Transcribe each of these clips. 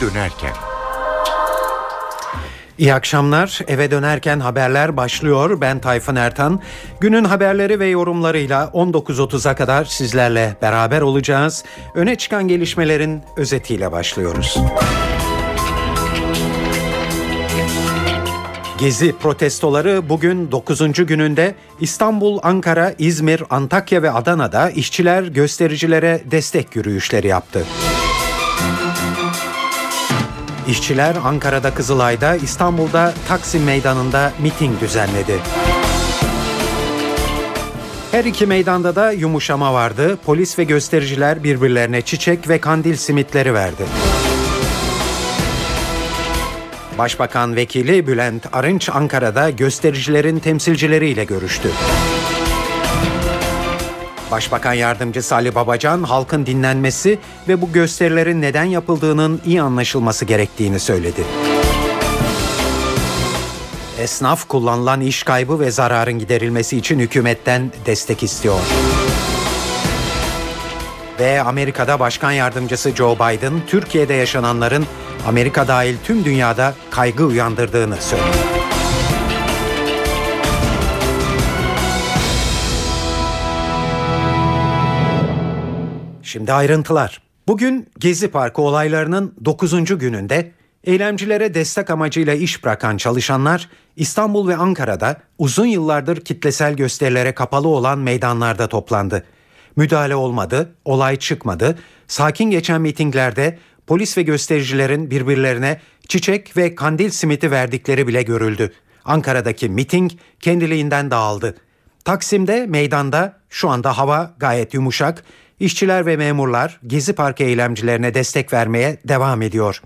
dönerken. İyi akşamlar. Eve dönerken haberler başlıyor. Ben Tayfun Ertan. Günün haberleri ve yorumlarıyla 19.30'a kadar sizlerle beraber olacağız. Öne çıkan gelişmelerin özetiyle başlıyoruz. Gezi protestoları bugün 9. gününde İstanbul, Ankara, İzmir, Antakya ve Adana'da işçiler göstericilere destek yürüyüşleri yaptı. İşçiler Ankara'da Kızılay'da, İstanbul'da Taksim Meydanı'nda miting düzenledi. Her iki meydanda da yumuşama vardı. Polis ve göstericiler birbirlerine çiçek ve kandil simitleri verdi. Başbakan Vekili Bülent Arınç Ankara'da göstericilerin temsilcileriyle görüştü. Başbakan Yardımcısı Ali Babacan halkın dinlenmesi ve bu gösterilerin neden yapıldığının iyi anlaşılması gerektiğini söyledi. Esnaf kullanılan iş kaybı ve zararın giderilmesi için hükümetten destek istiyor. Ve Amerika'da Başkan Yardımcısı Joe Biden, Türkiye'de yaşananların Amerika dahil tüm dünyada kaygı uyandırdığını söyledi. Şimdi ayrıntılar. Bugün Gezi Parkı olaylarının 9. gününde eylemcilere destek amacıyla iş bırakan çalışanlar İstanbul ve Ankara'da uzun yıllardır kitlesel gösterilere kapalı olan meydanlarda toplandı. Müdahale olmadı, olay çıkmadı. Sakin geçen mitinglerde polis ve göstericilerin birbirlerine çiçek ve kandil simiti verdikleri bile görüldü. Ankara'daki miting kendiliğinden dağıldı. Taksim'de meydanda şu anda hava gayet yumuşak. İşçiler ve memurlar Gezi Parkı eylemcilerine destek vermeye devam ediyor.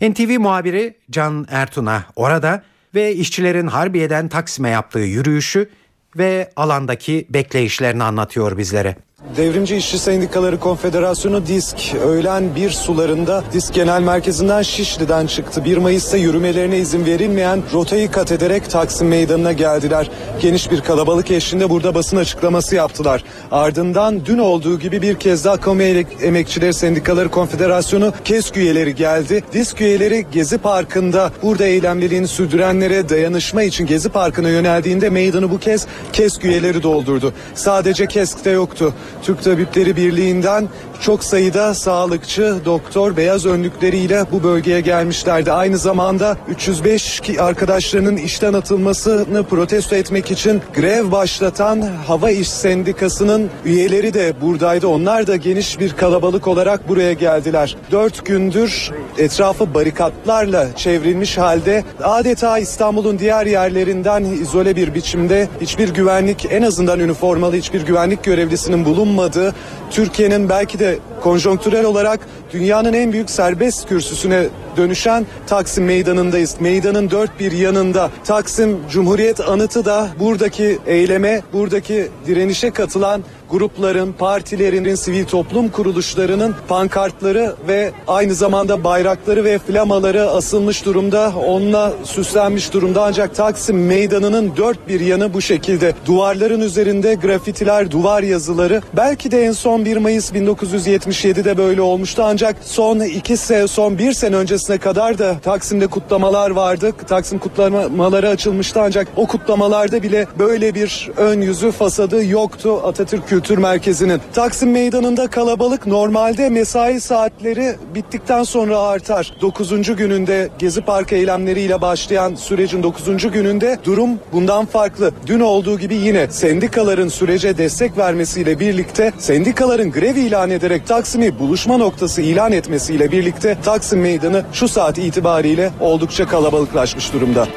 NTV muhabiri Can Ertun'a orada ve işçilerin Harbiye'den Taksim'e yaptığı yürüyüşü ve alandaki bekleyişlerini anlatıyor bizlere. Devrimci İşçi Sendikaları Konfederasyonu DİSK öğlen bir sularında DİSK Genel Merkezi'nden Şişli'den çıktı. 1 Mayıs'ta yürümelerine izin verilmeyen rotayı kat ederek Taksim Meydanı'na geldiler. Geniş bir kalabalık eşliğinde burada basın açıklaması yaptılar. Ardından dün olduğu gibi bir kez daha Kamu Emekçileri Sendikaları Konfederasyonu KESK üyeleri geldi. DİSK üyeleri Gezi Parkı'nda burada eylemliliğini sürdürenlere dayanışma için Gezi Parkı'na yöneldiğinde meydanı bu kez KESK üyeleri doldurdu. Sadece KESK'te yoktu. Türk Tabipleri Birliği'nden çok sayıda sağlıkçı, doktor beyaz önlükleriyle bu bölgeye gelmişlerdi. Aynı zamanda 305 arkadaşlarının işten atılmasını protesto etmek için grev başlatan Hava İş Sendikası'nın üyeleri de buradaydı. Onlar da geniş bir kalabalık olarak buraya geldiler. Dört gündür etrafı barikatlarla çevrilmiş halde adeta İstanbul'un diğer yerlerinden izole bir biçimde hiçbir güvenlik en azından üniformalı hiçbir güvenlik görevlisinin bulunmadığı Türkiye'nin belki de konjonktürel olarak dünyanın en büyük serbest kürsüsüne dönüşen Taksim Meydanı'ndayız. Meydanın dört bir yanında Taksim Cumhuriyet Anıtı da buradaki eyleme, buradaki direnişe katılan grupların, partilerin, sivil toplum kuruluşlarının pankartları ve aynı zamanda bayrakları ve flamaları asılmış durumda. Onunla süslenmiş durumda ancak Taksim Meydanı'nın dört bir yanı bu şekilde. Duvarların üzerinde grafitiler, duvar yazıları. Belki de en son 1 Mayıs 1977'de böyle olmuştu ancak son iki sene, son bir sene öncesine kadar da Taksim'de kutlamalar vardı. Taksim kutlamaları açılmıştı ancak o kutlamalarda bile böyle bir ön yüzü fasadı yoktu Atatürk Kültür Merkezi'nin. Taksim Meydanı'nda kalabalık normalde mesai saatleri bittikten sonra artar. 9. gününde Gezi Parkı eylemleriyle başlayan sürecin 9. gününde durum bundan farklı. Dün olduğu gibi yine sendikaların sürece destek vermesiyle birlikte sendikaların grev ilan ederek Taksim'i buluşma noktası ilan etmesiyle birlikte Taksim Meydanı şu saat itibariyle oldukça kalabalıklaşmış durumda.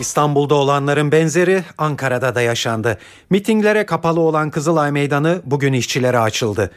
İstanbul'da olanların benzeri Ankara'da da yaşandı. Mitinglere kapalı olan Kızılay Meydanı bugün işçilere açıldı.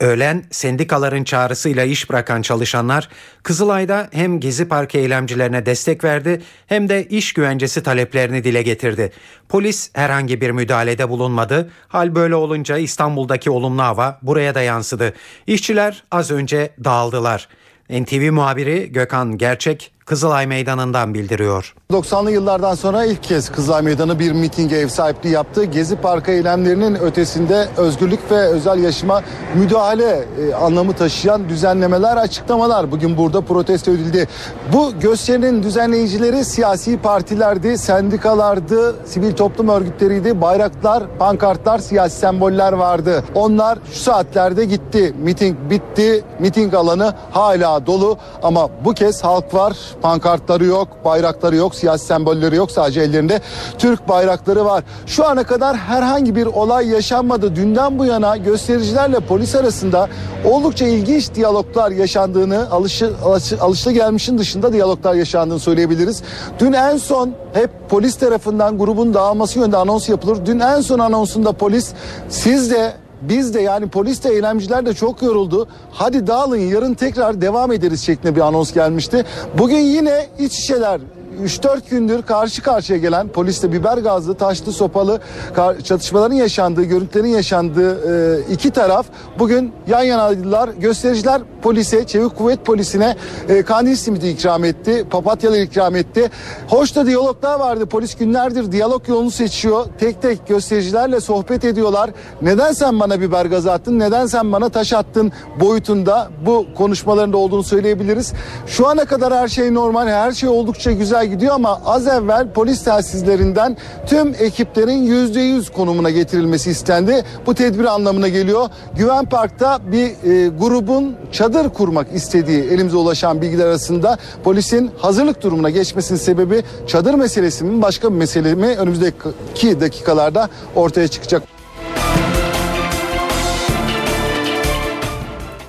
Öğlen sendikaların çağrısıyla iş bırakan çalışanlar Kızılay'da hem Gezi Parkı eylemcilerine destek verdi hem de iş güvencesi taleplerini dile getirdi. Polis herhangi bir müdahalede bulunmadı. Hal böyle olunca İstanbul'daki olumlu hava buraya da yansıdı. İşçiler az önce dağıldılar. NTV muhabiri Gökhan Gerçek Kızılay Meydanı'ndan bildiriyor. 90'lı yıllardan sonra ilk kez Kızılay Meydanı bir mitinge ev sahipliği yaptı. Gezi Parkı eylemlerinin ötesinde özgürlük ve özel yaşama müdahale e, anlamı taşıyan düzenlemeler, açıklamalar bugün burada protesto edildi. Bu gösterinin düzenleyicileri siyasi partilerdi, sendikalardı, sivil toplum örgütleriydi, bayraklar, pankartlar, siyasi semboller vardı. Onlar şu saatlerde gitti. Miting bitti. Miting alanı hala dolu ama bu kez halk var. Pankartları yok, bayrakları yok, siyasi sembolleri yok. Sadece ellerinde Türk bayrakları var. Şu ana kadar herhangi bir olay yaşanmadı. Dünden bu yana göstericilerle polis arasında oldukça ilginç diyaloglar yaşandığını, alışı, alışı, alışla gelmişin dışında diyaloglar yaşandığını söyleyebiliriz. Dün en son hep polis tarafından grubun dağılması yönünde anons yapılır. Dün en son anonsunda polis siz de biz de yani polis de eylemciler de çok yoruldu. Hadi dağılın yarın tekrar devam ederiz şeklinde bir anons gelmişti. Bugün yine iç işeler 3-4 gündür karşı karşıya gelen polisle biber gazlı, taşlı, sopalı çatışmaların yaşandığı, görüntülerin yaşandığı e, iki taraf bugün yan yanaydılar. Göstericiler polise, çevik kuvvet polisine e, kandil simidi ikram etti, papatyalar ikram etti. Hoş da diyaloglar vardı. Polis günlerdir diyalog yolunu seçiyor. Tek tek göstericilerle sohbet ediyorlar. Neden sen bana biber gazı attın, neden sen bana taş attın boyutunda bu konuşmalarında olduğunu söyleyebiliriz. Şu ana kadar her şey normal, her şey oldukça güzel gidiyor ama az evvel polis telsizlerinden tüm ekiplerin yüzde yüz konumuna getirilmesi istendi. Bu tedbir anlamına geliyor. Güven Park'ta bir e, grubun çadır kurmak istediği elimize ulaşan bilgiler arasında polisin hazırlık durumuna geçmesinin sebebi çadır meselesi mi başka bir mesele mi önümüzdeki dakikalarda ortaya çıkacak.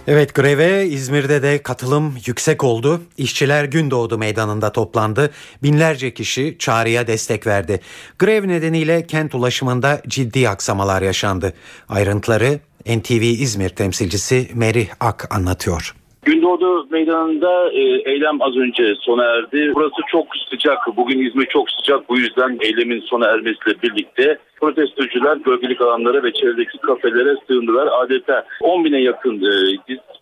Evet greve İzmir'de de katılım yüksek oldu. İşçiler Gündoğdu meydanında toplandı. Binlerce kişi çağrıya destek verdi. Grev nedeniyle kent ulaşımında ciddi aksamalar yaşandı. Ayrıntıları NTV İzmir temsilcisi Merih Ak anlatıyor. Gündoğdu Meydanı'nda e, eylem az önce sona erdi. Burası çok sıcak. Bugün İzmir çok sıcak. Bu yüzden eylemin sona ermesiyle birlikte protestocular bölgelik alanlara ve çevredeki kafelere sığındılar. Adeta 10 bine yakın e,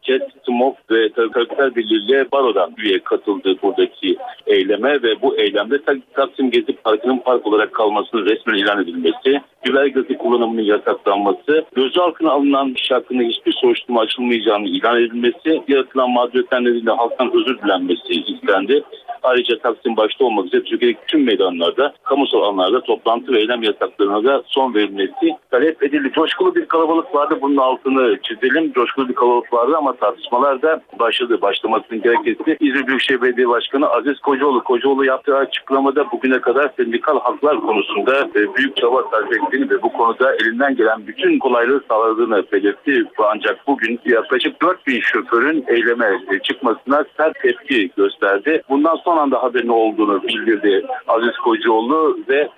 CES, SMOK ve Tabipler Birliği ile Baro'dan üye katıldı buradaki eyleme ve bu eylemde Taksim Gezi Parkı'nın park olarak kalmasının resmen ilan edilmesi, biber gazı kullanımının yasaklanması, gözaltına alınan kişi hakkında hiçbir soruşturma açılmayacağını ilan edilmesi, yaratılan mağduriyetler nedeniyle halktan özür dilenmesi istendi. Ayrıca Taksim başta olmak üzere Türkiye'deki tüm meydanlarda, kamusal alanlarda toplantı ve eylem yasaklarına da son verilmesi talep edildi. Coşkulu bir kalabalık vardı. Bunun altını çizelim. Coşkulu bir kalabalık vardı ama tartışmalar da başladı. Başlamasının gerekçesi İzmir Büyükşehir Belediye Başkanı Aziz Kocaoğlu. Kocaoğlu yaptığı açıklamada bugüne kadar sendikal haklar konusunda e, büyük çaba sarf ettiğini ve bu konuda elinden gelen bütün kolaylığı sağladığını belirtti. Ancak bugün yaklaşık 4000 şoförün eyleme çıkmasına sert tepki gösterdi. Bundan son anda haberin olduğunu bildirdi Aziz Kocaoğlu ve e,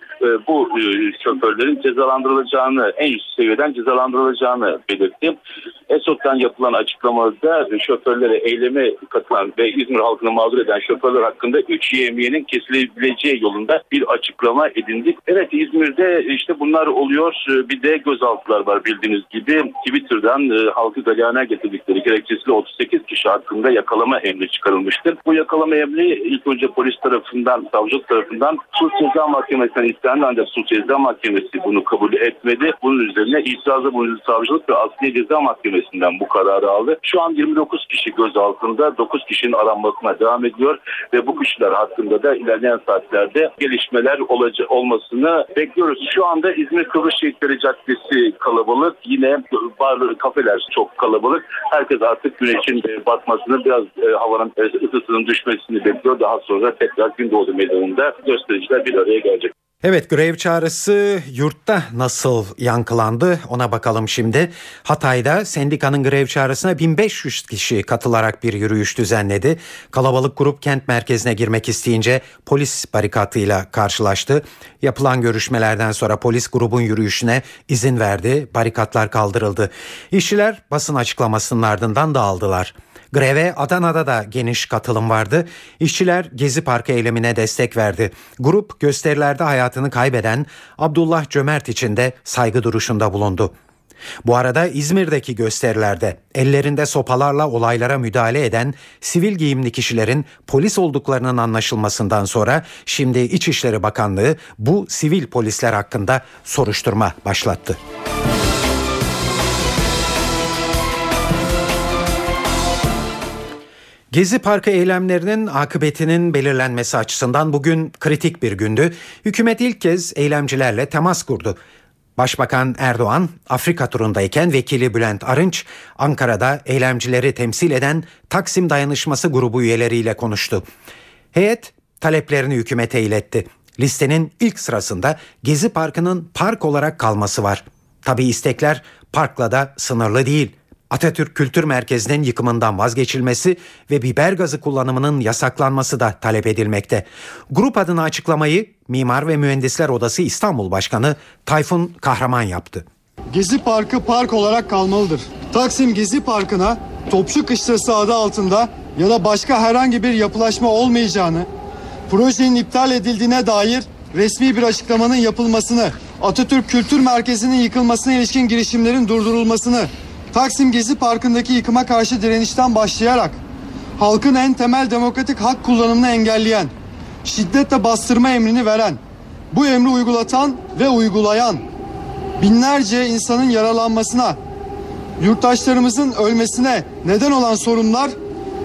bu e, şoförlerin cezalandırılacağını, en üst seviyeden cezalandırılacağını belirtti. ESOT'tan yapılan açıklamada şoförlere eyleme katılan ve İzmir halkını mağdur eden şoförler hakkında 3 yemiyenin kesilebileceği yolunda bir açıklama edindik. Evet İzmir'de işte bunlar oluyor. Bir de gözaltılar var bildiğiniz gibi. Twitter'dan e, halkı galeyana getirdikleri gerekçesiyle 38 kişi hakkında yakalama emri çıkarılmıştır. Bu yakalama emri ilk önce polis tarafından, savcılık tarafından Suç Ceza Mahkemesi'nden ancak Suç Ceza Mahkemesi bunu kabul etmedi. Bunun üzerine itirazı bulundu savcılık ve Asliye Ceza Mahkemesi'nden bu kararı aldı. Şu an 29 kişi gözaltında, 9 kişinin aranmasına devam ediyor ve bu kişiler hakkında da ilerleyen saatlerde gelişmeler olacak olmasını bekliyoruz. Şu anda İzmir Kıbrıs Şehitleri Caddesi kalabalık. Yine bar, kafeler çok kalabalık. Herkes artık güneşin batmasını, biraz e, havanın ısısının düşmesini bekliyor. Daha sonra tekrar Gündoğdu Meydanı'nda göstericiler bir araya gelecek. Evet grev çağrısı yurtta nasıl yankılandı ona bakalım şimdi. Hatay'da sendikanın grev çağrısına 1500 kişi katılarak bir yürüyüş düzenledi. Kalabalık grup kent merkezine girmek isteyince polis barikatıyla karşılaştı. Yapılan görüşmelerden sonra polis grubun yürüyüşüne izin verdi. Barikatlar kaldırıldı. İşçiler basın açıklamasının ardından dağıldılar. Greve Adana'da da geniş katılım vardı. İşçiler Gezi Parkı eylemine destek verdi. Grup gösterilerde hayatını kaybeden Abdullah Cömert için de saygı duruşunda bulundu. Bu arada İzmir'deki gösterilerde ellerinde sopalarla olaylara müdahale eden sivil giyimli kişilerin polis olduklarının anlaşılmasından sonra şimdi İçişleri Bakanlığı bu sivil polisler hakkında soruşturma başlattı. Gezi Parkı eylemlerinin akıbetinin belirlenmesi açısından bugün kritik bir gündü. Hükümet ilk kez eylemcilerle temas kurdu. Başbakan Erdoğan Afrika turundayken vekili Bülent Arınç Ankara'da eylemcileri temsil eden Taksim Dayanışması grubu üyeleriyle konuştu. Heyet taleplerini hükümete iletti. Listenin ilk sırasında Gezi Parkı'nın park olarak kalması var. Tabi istekler parkla da sınırlı değil. Atatürk Kültür Merkezi'nin yıkımından vazgeçilmesi ve biber gazı kullanımının yasaklanması da talep edilmekte. Grup adına açıklamayı Mimar ve Mühendisler Odası İstanbul Başkanı Tayfun Kahraman yaptı. Gezi Parkı park olarak kalmalıdır. Taksim Gezi Parkı'na Topçu Kışlası adı altında ya da başka herhangi bir yapılaşma olmayacağını, projenin iptal edildiğine dair resmi bir açıklamanın yapılmasını, Atatürk Kültür Merkezi'nin yıkılmasına ilişkin girişimlerin durdurulmasını, Taksim Gezi Parkı'ndaki yıkıma karşı direnişten başlayarak halkın en temel demokratik hak kullanımını engelleyen, şiddetle bastırma emrini veren, bu emri uygulatan ve uygulayan binlerce insanın yaralanmasına, yurttaşlarımızın ölmesine neden olan sorunlar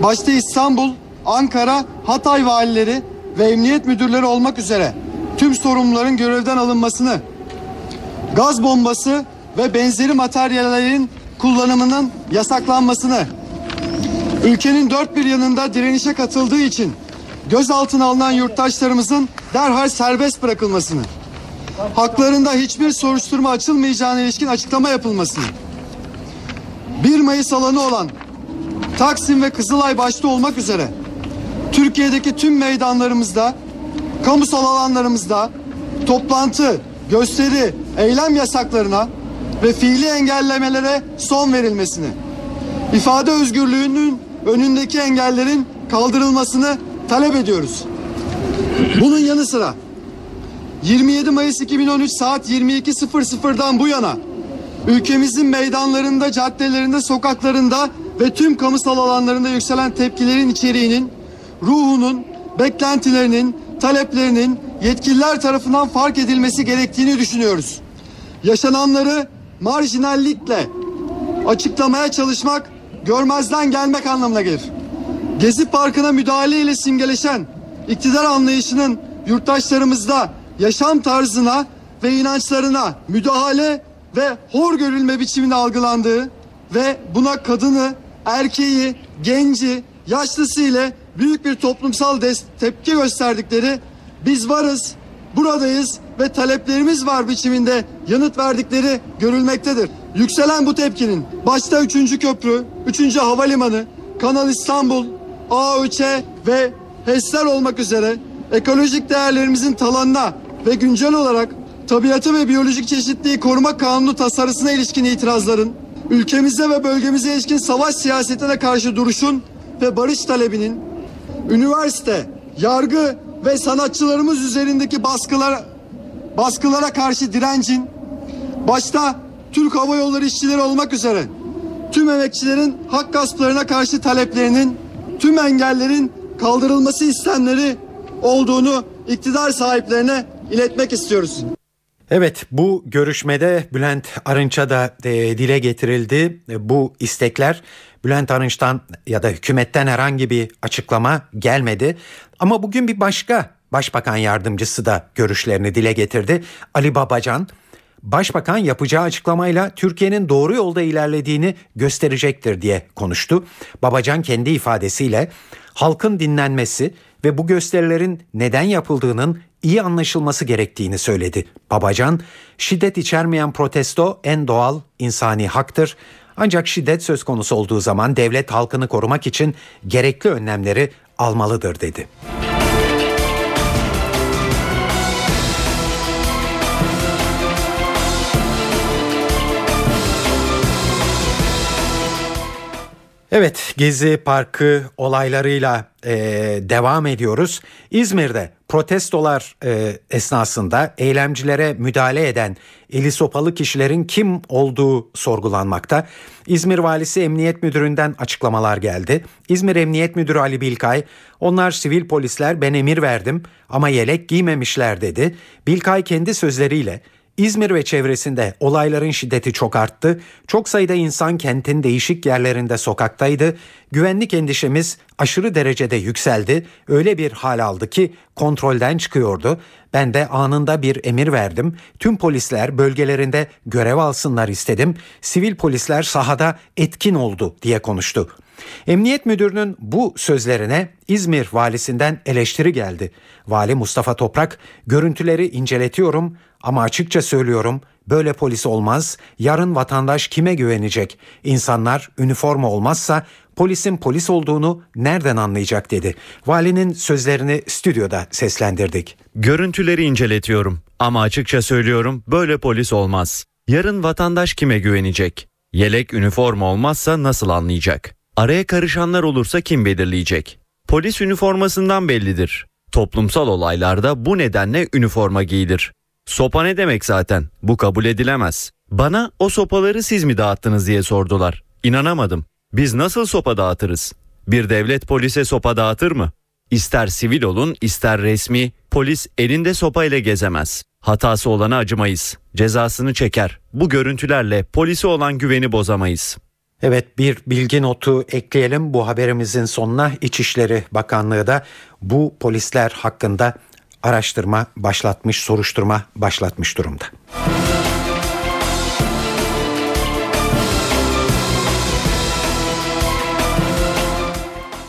başta İstanbul, Ankara, Hatay valileri ve emniyet müdürleri olmak üzere tüm sorumluların görevden alınmasını, gaz bombası ve benzeri materyallerin kullanımının yasaklanmasını, ülkenin dört bir yanında direnişe katıldığı için gözaltına alınan yurttaşlarımızın derhal serbest bırakılmasını, haklarında hiçbir soruşturma açılmayacağına ilişkin açıklama yapılmasını, 1 Mayıs alanı olan Taksim ve Kızılay başta olmak üzere Türkiye'deki tüm meydanlarımızda, kamusal alanlarımızda toplantı, gösteri, eylem yasaklarına ve fiili engellemelere son verilmesini, ifade özgürlüğünün önündeki engellerin kaldırılmasını talep ediyoruz. Bunun yanı sıra 27 Mayıs 2013 saat 22.00'dan bu yana ülkemizin meydanlarında, caddelerinde, sokaklarında ve tüm kamusal alanlarında yükselen tepkilerin içeriğinin, ruhunun, beklentilerinin, taleplerinin yetkililer tarafından fark edilmesi gerektiğini düşünüyoruz. Yaşananları marjinallikle açıklamaya çalışmak görmezden gelmek anlamına gelir. Gezi Parkı'na müdahale ile simgeleşen iktidar anlayışının yurttaşlarımızda yaşam tarzına ve inançlarına müdahale ve hor görülme biçiminde algılandığı ve buna kadını, erkeği, genci, yaşlısı ile büyük bir toplumsal tepki gösterdikleri biz varız, buradayız ve taleplerimiz var biçiminde yanıt verdikleri görülmektedir. Yükselen bu tepkinin başta 3. köprü, 3. havalimanı, Kanal İstanbul, AÖÇ ve HES'ler olmak üzere ekolojik değerlerimizin talanına ve güncel olarak tabiatı ve biyolojik çeşitliliği koruma kanunu tasarısına ilişkin itirazların, ülkemize ve bölgemize ilişkin savaş siyasetine karşı duruşun ve barış talebinin, üniversite, yargı ve sanatçılarımız üzerindeki baskılar baskılara karşı direncin başta Türk Hava Yolları işçileri olmak üzere tüm emekçilerin hak gasplarına karşı taleplerinin tüm engellerin kaldırılması istenleri olduğunu iktidar sahiplerine iletmek istiyoruz. Evet bu görüşmede Bülent Arınç'a da e, dile getirildi e, bu istekler. Bülent Arınç'tan ya da hükümetten herhangi bir açıklama gelmedi. Ama bugün bir başka başbakan yardımcısı da görüşlerini dile getirdi. Ali Babacan Başbakan yapacağı açıklamayla Türkiye'nin doğru yolda ilerlediğini gösterecektir diye konuştu. Babacan kendi ifadesiyle halkın dinlenmesi ve bu gösterilerin neden yapıldığının iyi anlaşılması gerektiğini söyledi. Babacan, şiddet içermeyen protesto en doğal insani haktır. Ancak şiddet söz konusu olduğu zaman devlet halkını korumak için gerekli önlemleri almalıdır dedi. Evet Gezi Parkı olaylarıyla e, devam ediyoruz. İzmir'de protestolar e, esnasında eylemcilere müdahale eden eli sopalı kişilerin kim olduğu sorgulanmakta. İzmir Valisi Emniyet Müdürü'nden açıklamalar geldi. İzmir Emniyet Müdürü Ali Bilkay, onlar sivil polisler ben emir verdim ama yelek giymemişler dedi. Bilkay kendi sözleriyle İzmir ve çevresinde olayların şiddeti çok arttı. Çok sayıda insan kentin değişik yerlerinde sokaktaydı. Güvenlik endişemiz aşırı derecede yükseldi. Öyle bir hal aldı ki kontrolden çıkıyordu. Ben de anında bir emir verdim. Tüm polisler bölgelerinde görev alsınlar istedim. Sivil polisler sahada etkin oldu diye konuştu. Emniyet Müdürü'nün bu sözlerine İzmir valisinden eleştiri geldi. Vali Mustafa Toprak, görüntüleri inceletiyorum ama açıkça söylüyorum böyle polis olmaz. Yarın vatandaş kime güvenecek? İnsanlar üniforma olmazsa polisin polis olduğunu nereden anlayacak dedi. Valinin sözlerini stüdyoda seslendirdik. Görüntüleri inceletiyorum ama açıkça söylüyorum böyle polis olmaz. Yarın vatandaş kime güvenecek? Yelek üniforma olmazsa nasıl anlayacak? Araya karışanlar olursa kim belirleyecek? Polis üniformasından bellidir. Toplumsal olaylarda bu nedenle üniforma giyilir. Sopa ne demek zaten? Bu kabul edilemez. Bana o sopaları siz mi dağıttınız diye sordular. İnanamadım. Biz nasıl sopa dağıtırız? Bir devlet polise sopa dağıtır mı? İster sivil olun ister resmi polis elinde sopayla gezemez. Hatası olana acımayız. Cezasını çeker. Bu görüntülerle polise olan güveni bozamayız. Evet bir bilgi notu ekleyelim bu haberimizin sonuna İçişleri Bakanlığı da bu polisler hakkında araştırma başlatmış, soruşturma başlatmış durumda.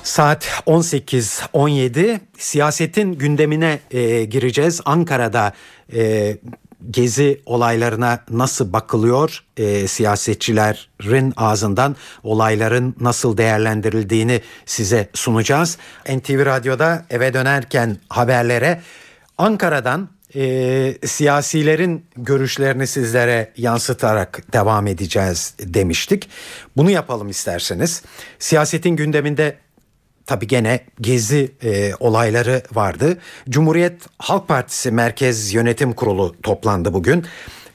Saat 18.17 siyasetin gündemine e, gireceğiz. Ankara'da e, gezi olaylarına nasıl bakılıyor? E, siyasetçilerin ağzından olayların nasıl değerlendirildiğini size sunacağız. NTV Radyo'da eve dönerken haberlere Ankara'dan e, siyasilerin görüşlerini sizlere yansıtarak devam edeceğiz demiştik. Bunu yapalım isterseniz. Siyasetin gündeminde tabi gene gezi e, olayları vardı. Cumhuriyet Halk Partisi Merkez Yönetim Kurulu toplandı bugün.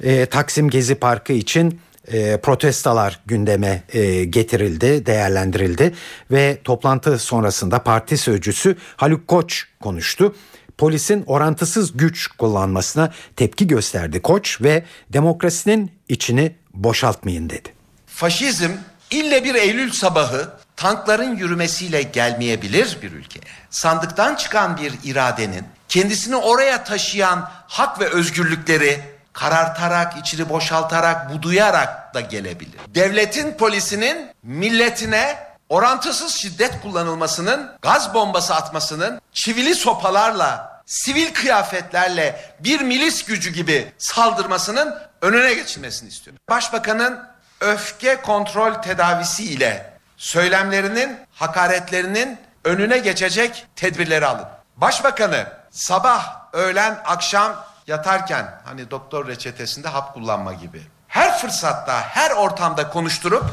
E, Taksim Gezi Parkı için e, protestalar gündeme e, getirildi, değerlendirildi ve toplantı sonrasında parti sözcüsü Haluk Koç konuştu polisin orantısız güç kullanmasına tepki gösterdi Koç ve demokrasinin içini boşaltmayın dedi. Faşizm ille bir Eylül sabahı tankların yürümesiyle gelmeyebilir bir ülkeye. Sandıktan çıkan bir iradenin kendisini oraya taşıyan hak ve özgürlükleri karartarak, içini boşaltarak, buduyarak da gelebilir. Devletin polisinin milletine orantısız şiddet kullanılmasının, gaz bombası atmasının, çivili sopalarla, sivil kıyafetlerle bir milis gücü gibi saldırmasının önüne geçilmesini istiyorum. Başbakanın öfke kontrol tedavisi ile söylemlerinin, hakaretlerinin önüne geçecek tedbirleri alın. Başbakanı sabah, öğlen, akşam yatarken hani doktor reçetesinde hap kullanma gibi her fırsatta, her ortamda konuşturup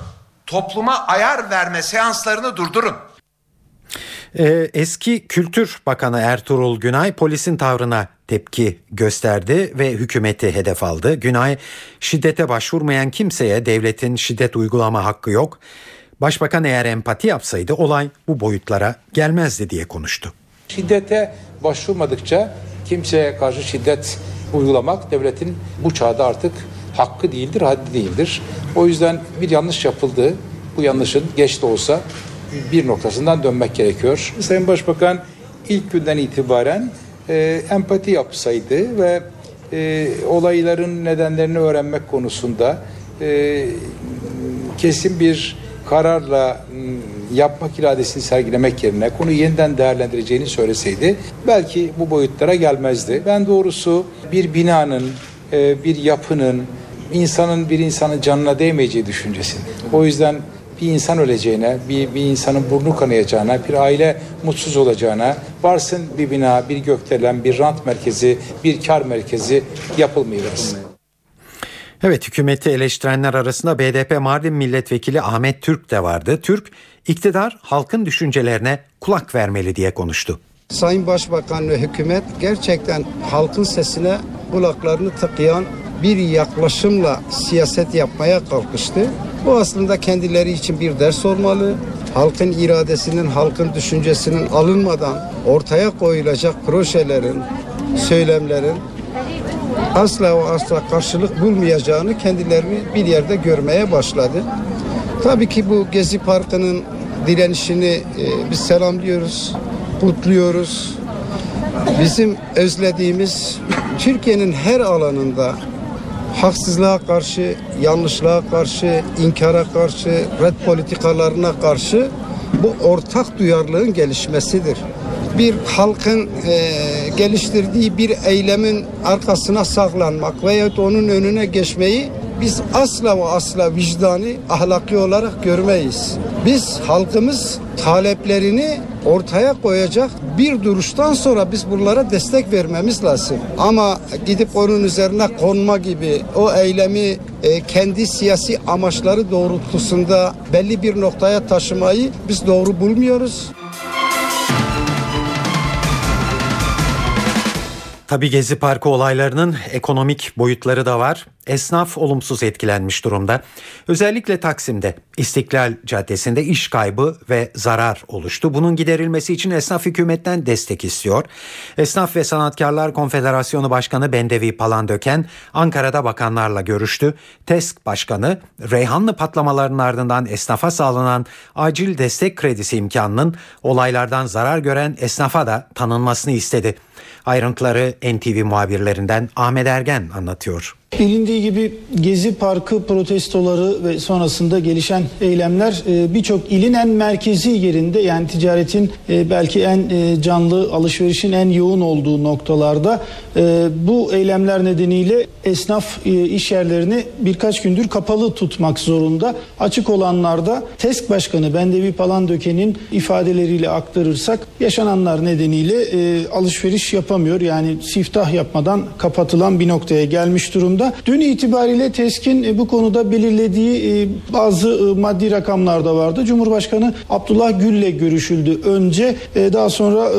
topluma ayar verme seanslarını durdurun. Ee, eski Kültür Bakanı Ertuğrul Günay polisin tavrına tepki gösterdi ve hükümeti hedef aldı. Günay şiddete başvurmayan kimseye devletin şiddet uygulama hakkı yok. Başbakan eğer empati yapsaydı olay bu boyutlara gelmezdi diye konuştu. Şiddete başvurmadıkça kimseye karşı şiddet uygulamak devletin bu çağda artık hakkı değildir, haddi değildir. O yüzden bir yanlış yapıldı. Bu yanlışın geç de olsa bir noktasından dönmek gerekiyor. Sayın Başbakan ilk günden itibaren e, empati yapsaydı ve e, olayların nedenlerini öğrenmek konusunda e, kesin bir kararla yapmak iradesini sergilemek yerine konuyu yeniden değerlendireceğini söyleseydi belki bu boyutlara gelmezdi. Ben doğrusu bir binanın, e, bir yapının, insanın bir insanın canına değmeyeceği düşüncesini. O yüzden bir insan öleceğine, bir, bir insanın burnu kanayacağına, bir aile mutsuz olacağına, varsın bir bina, bir gökdelen, bir rant merkezi, bir kar merkezi yapılmayacak. Evet hükümeti eleştirenler arasında BDP Mardin Milletvekili Ahmet Türk de vardı. Türk iktidar halkın düşüncelerine kulak vermeli diye konuştu. Sayın Başbakan ve hükümet gerçekten halkın sesine kulaklarını tıkayan bir yaklaşımla siyaset yapmaya kalkıştı. Bu aslında kendileri için bir ders olmalı. Halkın iradesinin, halkın düşüncesinin alınmadan ortaya koyulacak projelerin, söylemlerin asla ve asla karşılık bulmayacağını kendilerini bir yerde görmeye başladı. Tabii ki bu Gezi Parkı'nın direnişini e, biz selamlıyoruz, kutluyoruz. Bizim özlediğimiz Türkiye'nin her alanında haksızlığa karşı, yanlışlığa karşı, inkara karşı, red politikalarına karşı bu ortak duyarlılığın gelişmesidir. Bir halkın e, geliştirdiği bir eylemin arkasına saklanmak veya onun önüne geçmeyi biz asla ve asla vicdani, ahlaki olarak görmeyiz. Biz halkımız taleplerini ortaya koyacak bir duruştan sonra biz bunlara destek vermemiz lazım. Ama gidip onun üzerine konma gibi o eylemi e, kendi siyasi amaçları doğrultusunda belli bir noktaya taşımayı biz doğru bulmuyoruz. Tabi Gezi Parkı olaylarının ekonomik boyutları da var. Esnaf olumsuz etkilenmiş durumda. Özellikle Taksim'de İstiklal Caddesi'nde iş kaybı ve zarar oluştu. Bunun giderilmesi için esnaf hükümetten destek istiyor. Esnaf ve Sanatkarlar Konfederasyonu Başkanı Bendevi Palandöken Ankara'da bakanlarla görüştü. TESK Başkanı Reyhanlı patlamalarının ardından esnafa sağlanan acil destek kredisi imkanının olaylardan zarar gören esnafa da tanınmasını istedi. Ayrıntıları NTV muhabirlerinden Ahmet Ergen anlatıyor. Bilindiği gibi Gezi Parkı protestoları ve sonrasında gelişen eylemler e, birçok ilin en merkezi yerinde yani ticaretin e, belki en e, canlı alışverişin en yoğun olduğu noktalarda bu eylemler nedeniyle esnaf iş yerlerini birkaç gündür kapalı tutmak zorunda. Açık olanlarda TESK Başkanı Bendevi Palandöken'in ifadeleriyle aktarırsak yaşananlar nedeniyle alışveriş yapamıyor. Yani siftah yapmadan kapatılan bir noktaya gelmiş durumda durumda. Dün itibariyle TESK'in e, bu konuda belirlediği e, bazı e, maddi rakamlar da vardı. Cumhurbaşkanı Abdullah Gül'le görüşüldü önce. Daha sonra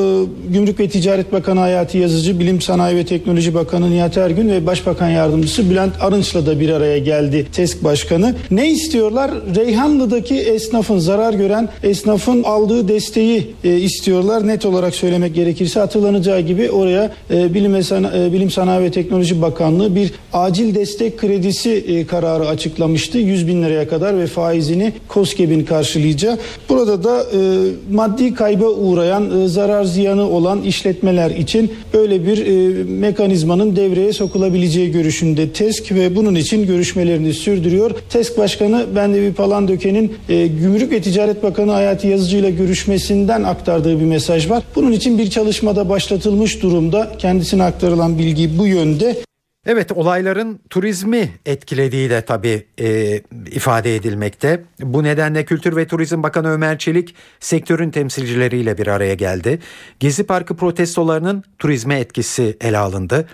Gümrük ve Ticaret Bakanı Hayati Yazıcı, Bilim Sanayi ve Teknoloji Bakanı Nihat Ergün ve Başbakan Yardımcısı Bülent Arınç'la da bir araya geldi TESK Başkanı. Ne istiyorlar? Reyhanlı'daki esnafın, zarar gören esnafın aldığı desteği istiyorlar. Net olarak söylemek gerekirse hatırlanacağı gibi oraya Bilim, Sana, Sanayi ve Teknoloji Bakanlığı bir acil acil destek kredisi e, kararı açıklamıştı. 100 bin liraya kadar ve faizini KOSGEB'in karşılayacağı. Burada da e, maddi kayba uğrayan, e, zarar ziyanı olan işletmeler için böyle bir mekanizmanın devreye sokulabileceği görüşünde TESK ve bunun için görüşmelerini sürdürüyor. TESK Başkanı Bendevi Palandöken'in Gümrük ve Ticaret Bakanı Hayati Yazıcı ile görüşmesinden aktardığı bir mesaj var. Bunun için bir çalışmada başlatılmış durumda. Kendisine aktarılan bilgi bu yönde. Evet olayların turizmi etkilediği de tabii e, ifade edilmekte. Bu nedenle Kültür ve Turizm Bakanı Ömer Çelik sektörün temsilcileriyle bir araya geldi. Gezi Parkı protestolarının turizme etkisi ele alındı.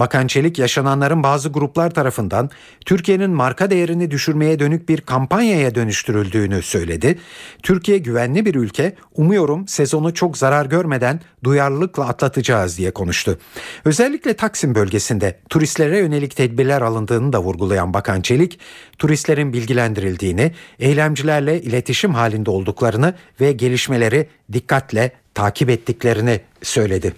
Bakan Çelik yaşananların bazı gruplar tarafından Türkiye'nin marka değerini düşürmeye dönük bir kampanyaya dönüştürüldüğünü söyledi. Türkiye güvenli bir ülke, umuyorum sezonu çok zarar görmeden duyarlılıkla atlatacağız diye konuştu. Özellikle Taksim bölgesinde turistlere yönelik tedbirler alındığını da vurgulayan Bakan Çelik, turistlerin bilgilendirildiğini, eylemcilerle iletişim halinde olduklarını ve gelişmeleri dikkatle takip ettiklerini söyledi.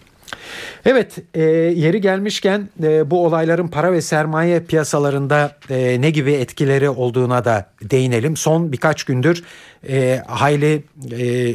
Evet e, yeri gelmişken e, bu olayların para ve sermaye piyasalarında e, ne gibi etkileri olduğuna da değinelim. Son birkaç gündür e, hayli e,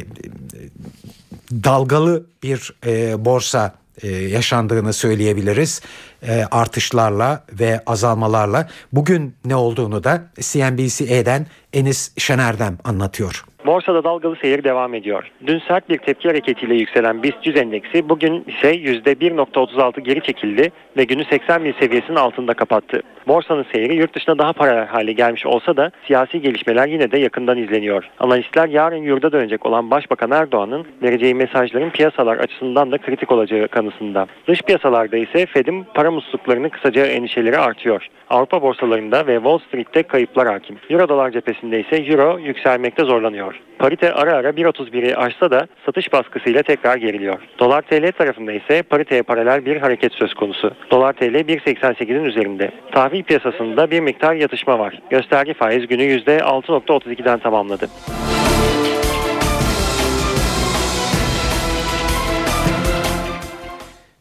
dalgalı bir e, borsa e, yaşandığını söyleyebiliriz e, artışlarla ve azalmalarla. Bugün ne olduğunu da CNBC'den Enis Şener'den anlatıyor. Borsada dalgalı seyir devam ediyor. Dün sert bir tepki hareketiyle yükselen BIST 100 endeksi bugün ise %1.36 geri çekildi ve günü 80 bin seviyesinin altında kapattı. Borsanın seyri yurt dışına daha paralel hale gelmiş olsa da siyasi gelişmeler yine de yakından izleniyor. Analistler yarın yurda dönecek olan Başbakan Erdoğan'ın vereceği mesajların piyasalar açısından da kritik olacağı kanısında. Dış piyasalarda ise Fed'in para musluklarını kısaca endişeleri artıyor. Avrupa borsalarında ve Wall Street'te kayıplar hakim. Euro dolar cephesinde ise Euro yükselmekte zorlanıyor. Parite ara ara 1.31'i aşsa da satış baskısıyla tekrar geriliyor. Dolar TL tarafında ise pariteye paralel bir hareket söz konusu. Dolar TL 1.88'in üzerinde. Tahvil piyasasında bir miktar yatışma var. Gösterge faiz günü %6.32'den tamamladı.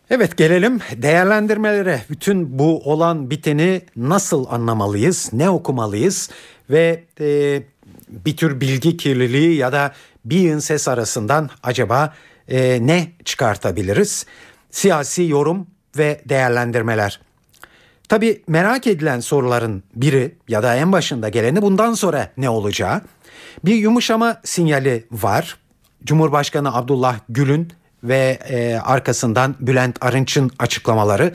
Evet gelelim değerlendirmelere. Bütün bu olan biteni nasıl anlamalıyız, ne okumalıyız ve e, bir tür bilgi kirliliği ya da bir ses arasından acaba e, ne çıkartabiliriz? Siyasi yorum ve değerlendirmeler. Tabi merak edilen soruların biri ya da en başında geleni bundan sonra ne olacağı. Bir yumuşama sinyali var. Cumhurbaşkanı Abdullah Gül'ün ve e, arkasından Bülent Arınç'ın açıklamaları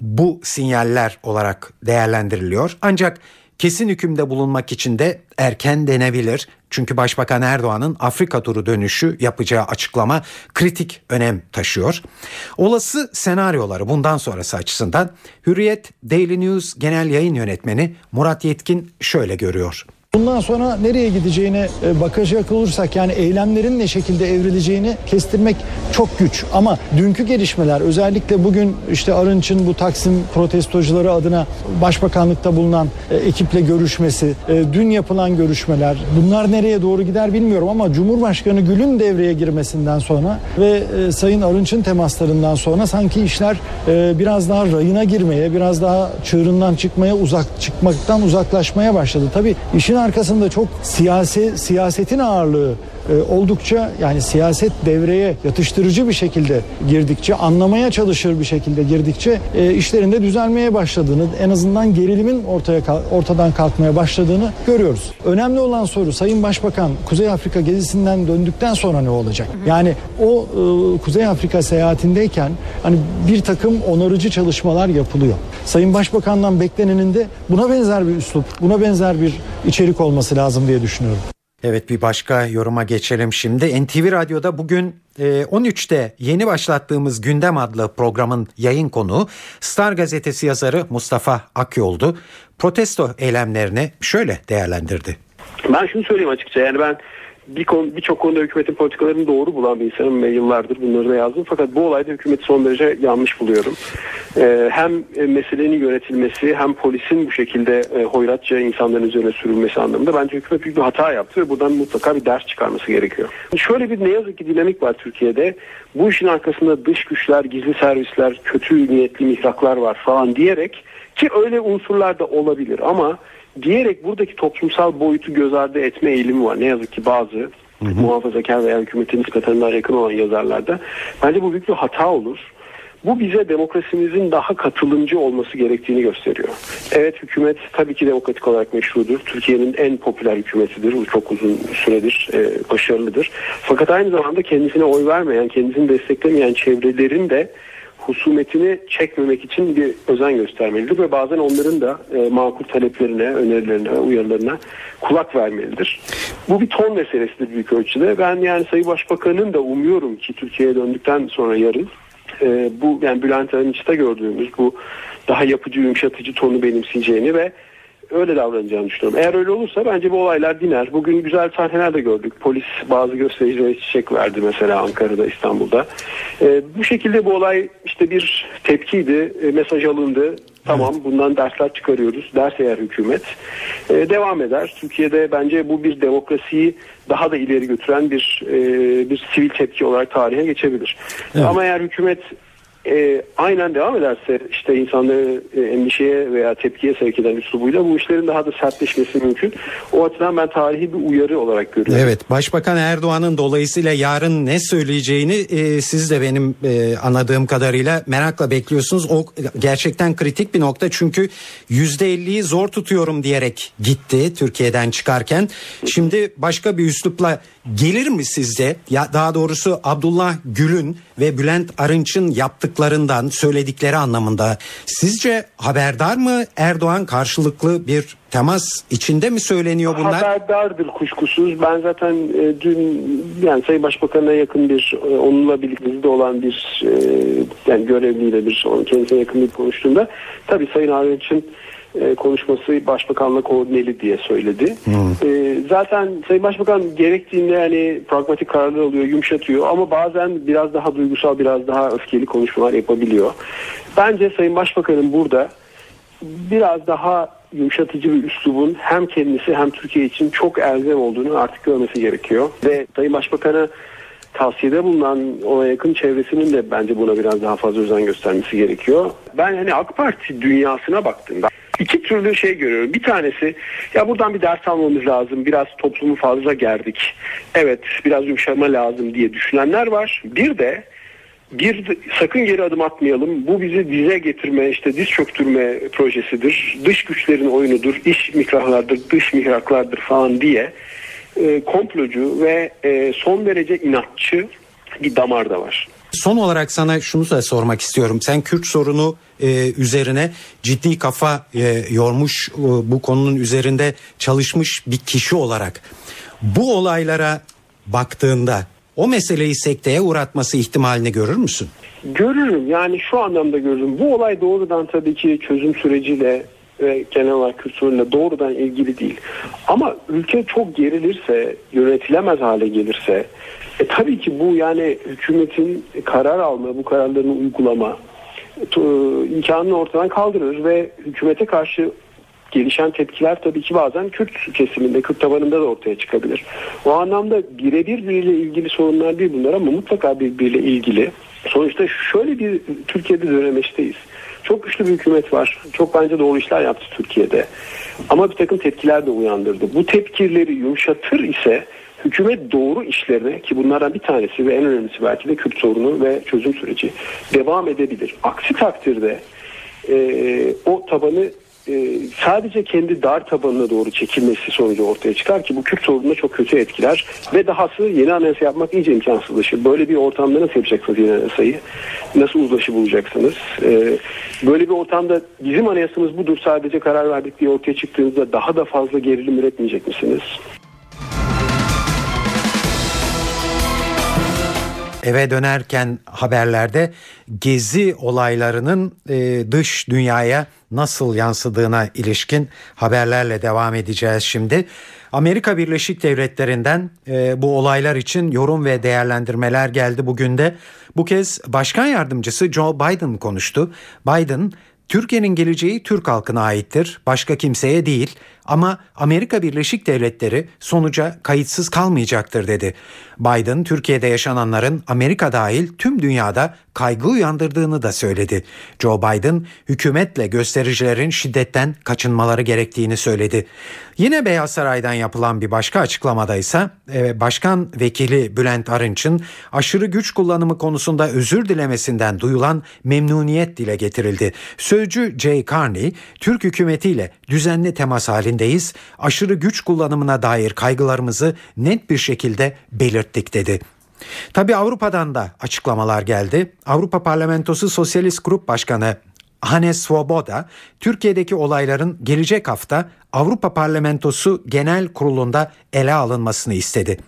bu sinyaller olarak değerlendiriliyor. Ancak kesin hükümde bulunmak için de erken denebilir. Çünkü Başbakan Erdoğan'ın Afrika turu dönüşü yapacağı açıklama kritik önem taşıyor. Olası senaryoları bundan sonrası açısından Hürriyet Daily News Genel Yayın Yönetmeni Murat Yetkin şöyle görüyor. Bundan sonra nereye gideceğine e, bakacak olursak yani eylemlerin ne şekilde evrileceğini kestirmek çok güç. Ama dünkü gelişmeler özellikle bugün işte Arınç'ın bu Taksim protestocuları adına başbakanlıkta bulunan e, ekiple görüşmesi, e, dün yapılan görüşmeler bunlar nereye doğru gider bilmiyorum ama Cumhurbaşkanı Gül'ün devreye girmesinden sonra ve Sayın Arınç'ın temaslarından sonra sanki işler biraz daha rayına girmeye, biraz daha çığırından çıkmaya uzak çıkmaktan uzaklaşmaya başladı. Tabii işin arkasında çok siyasi siyasetin ağırlığı oldukça yani siyaset devreye yatıştırıcı bir şekilde girdikçe anlamaya çalışır bir şekilde girdikçe e, işlerinde düzelmeye başladığını en azından gerilimin ortaya ortadan kalkmaya başladığını görüyoruz. Önemli olan soru Sayın Başbakan Kuzey Afrika gezisinden döndükten sonra ne olacak? Yani o e, Kuzey Afrika seyahatindeyken hani bir takım onarıcı çalışmalar yapılıyor. Sayın Başbakan'dan beklenenin de buna benzer bir üslup, buna benzer bir içerik olması lazım diye düşünüyorum. Evet bir başka yoruma geçelim şimdi. NTV Radyo'da bugün 13'te e, yeni başlattığımız Gündem adlı programın yayın konuğu Star Gazetesi yazarı Mustafa Akyol'du. Protesto eylemlerini şöyle değerlendirdi. Ben şunu söyleyeyim açıkça yani ben bir konu, birçok konuda hükümetin politikalarını doğru bulan bir insanım ve yıllardır bunları da yazdım. Fakat bu olayda hükümeti son derece yanlış buluyorum. Ee, hem e, meselenin yönetilmesi hem polisin bu şekilde e, hoyratça insanların üzerine sürülmesi anlamında bence hükümet büyük bir hata yaptı ve buradan mutlaka bir ders çıkarması gerekiyor. Şöyle bir ne yazık ki dinamik var Türkiye'de. Bu işin arkasında dış güçler, gizli servisler, kötü niyetli mihraklar var falan diyerek ki öyle unsurlar da olabilir ama diyerek buradaki toplumsal boyutu göz ardı etme eğilimi var. Ne yazık ki bazı hı hı. muhafazakar veya hükümetin nispeten yakın olan yazarlarda. Bence bu büyük bir hata olur. Bu bize demokrasimizin daha katılımcı olması gerektiğini gösteriyor. Evet hükümet tabii ki demokratik olarak meşrudur. Türkiye'nin en popüler hükümetidir. Bu çok uzun süredir e, başarılıdır. Fakat aynı zamanda kendisine oy vermeyen, kendisini desteklemeyen çevrelerin de husumetini çekmemek için bir özen göstermelidir ve bazen onların da e, makul taleplerine, önerilerine, uyarılarına kulak vermelidir. Bu bir ton meselesidir büyük ölçüde. Ben yani Sayın Başbakan'ın da umuyorum ki Türkiye'ye döndükten sonra yarın e, bu yani Bülent Arınç'ta gördüğümüz bu daha yapıcı, yumuşatıcı tonu benimseyeceğini ve öyle davranacağını düşünüyorum. Eğer öyle olursa bence bu olaylar diner. Bugün güzel sahneler de gördük. Polis bazı göstericilere çiçek verdi mesela Ankara'da, İstanbul'da. Ee, bu şekilde bu olay işte bir tepkiydi. E, mesaj alındı. Tamam bundan dersler çıkarıyoruz. Ders eğer hükümet. Ee, devam eder. Türkiye'de bence bu bir demokrasiyi daha da ileri götüren bir e, bir sivil tepki olarak tarihe geçebilir. Evet. Ama eğer hükümet e, aynen devam ederse işte insanları e, endişeye veya tepkiye sevk eden üslubuyla bu işlerin daha da sertleşmesi mümkün. O açıdan ben tarihi bir uyarı olarak görüyorum. Evet Başbakan Erdoğan'ın dolayısıyla yarın ne söyleyeceğini e, siz de benim e, anladığım kadarıyla merakla bekliyorsunuz. O gerçekten kritik bir nokta çünkü %50'yi zor tutuyorum diyerek gitti Türkiye'den çıkarken. Şimdi başka bir üslupla gelir mi sizce? Ya daha doğrusu Abdullah Gül'ün ve Bülent Arınç'ın yaptıklarından söyledikleri anlamında sizce haberdar mı Erdoğan karşılıklı bir temas içinde mi söyleniyor bunlar? Haberdardır kuşkusuz. Ben zaten e, dün yani Sayın Başbakan'a yakın bir e, onunla birlikte olan bir e, yani görevliyle bir kendisine yakın bir konuştuğumda tabii Sayın Arınç'ın e, konuşması başbakanla koordineli diye söyledi. E, zaten Sayın Başbakan gerektiğinde yani pragmatik kararlar alıyor, yumuşatıyor ama bazen biraz daha duygusal, biraz daha öfkeli konuşmalar yapabiliyor. Bence Sayın Başbakan'ın burada biraz daha yumuşatıcı bir üslubun hem kendisi hem Türkiye için çok elzem olduğunu artık görmesi gerekiyor. Ve Sayın Başbakan'a tavsiyede bulunan ona yakın çevresinin de bence buna biraz daha fazla özen göstermesi gerekiyor. Ben hani AK Parti dünyasına baktığımda iki türlü şey görüyorum. Bir tanesi ya buradan bir ders almamız lazım. Biraz toplumu fazla gerdik. Evet biraz yumuşama lazım diye düşünenler var. Bir de bir sakın geri adım atmayalım. Bu bizi dize getirme, işte diz çöktürme projesidir. Dış güçlerin oyunudur, iş mikrahlardır, dış mihraklardır falan diye e, komplocu ve e, son derece inatçı bir damar da var. Son olarak sana şunu da sormak istiyorum. Sen Kürt sorunu e, üzerine ciddi kafa e, yormuş, e, bu konunun üzerinde çalışmış bir kişi olarak bu olaylara baktığında o meseleyi sekteye uğratması ihtimalini görür müsün? Görürüm yani şu anlamda görürüm. Bu olay doğrudan tabii ki çözüm süreciyle ve genel olarak Kürt sorunuyla doğrudan ilgili değil. Ama ülke çok gerilirse, yönetilemez hale gelirse e, tabii ki bu yani hükümetin karar alma, bu kararlarını uygulama e, imkanını ortadan kaldırır ve hükümete karşı gelişen tepkiler tabii ki bazen Kürt kesiminde, Kürt tabanında da ortaya çıkabilir. O anlamda birebir biriyle ilgili sorunlar değil bunlar ama mutlaka birbiriyle ilgili. Sonuçta şöyle bir Türkiye'de dönemeçteyiz. Çok güçlü bir hükümet var. Çok bence doğru işler yaptı Türkiye'de. Ama bir takım tepkiler de uyandırdı. Bu tepkileri yumuşatır ise hükümet doğru işlerine ki bunlardan bir tanesi ve en önemlisi belki de Kürt sorunu ve çözüm süreci devam edebilir. Aksi takdirde e, o tabanı e, sadece kendi dar tabanına doğru çekilmesi sonucu ortaya çıkar ki bu Kürt sorununa çok kötü etkiler ve dahası yeni anayasa yapmak iyice imkansızlaşır. Böyle bir ortamda nasıl yapacaksınız yeni anayasayı? Nasıl uzlaşı bulacaksınız? E, böyle bir ortamda bizim anayasamız budur sadece karar verdik diye ortaya çıktığınızda daha da fazla gerilim üretmeyecek misiniz? Eve dönerken haberlerde gezi olaylarının e, dış dünyaya nasıl yansıdığına ilişkin haberlerle devam edeceğiz şimdi. Amerika Birleşik Devletleri'nden e, bu olaylar için yorum ve değerlendirmeler geldi bugün de. Bu kez Başkan Yardımcısı Joe Biden konuştu. Biden Türkiye'nin geleceği Türk halkına aittir, başka kimseye değil ama Amerika Birleşik Devletleri sonuca kayıtsız kalmayacaktır dedi. Biden Türkiye'de yaşananların Amerika dahil tüm dünyada kaygı uyandırdığını da söyledi. Joe Biden hükümetle göstericilerin şiddetten kaçınmaları gerektiğini söyledi. Yine Beyaz Saray'dan yapılan bir başka açıklamada ise e, Başkan Vekili Bülent Arınç'ın aşırı güç kullanımı konusunda özür dilemesinden duyulan memnuniyet dile getirildi. Sözcü Jay Carney, Türk hükümetiyle düzenli temas halindeyiz, aşırı güç kullanımına dair kaygılarımızı net bir şekilde belirttik dedi. Tabi Avrupa'dan da açıklamalar geldi. Avrupa Parlamentosu Sosyalist Grup Başkanı Hannes Swoboda, Türkiye'deki olayların gelecek hafta Avrupa Parlamentosu Genel Kurulu'nda ele alınmasını istedi.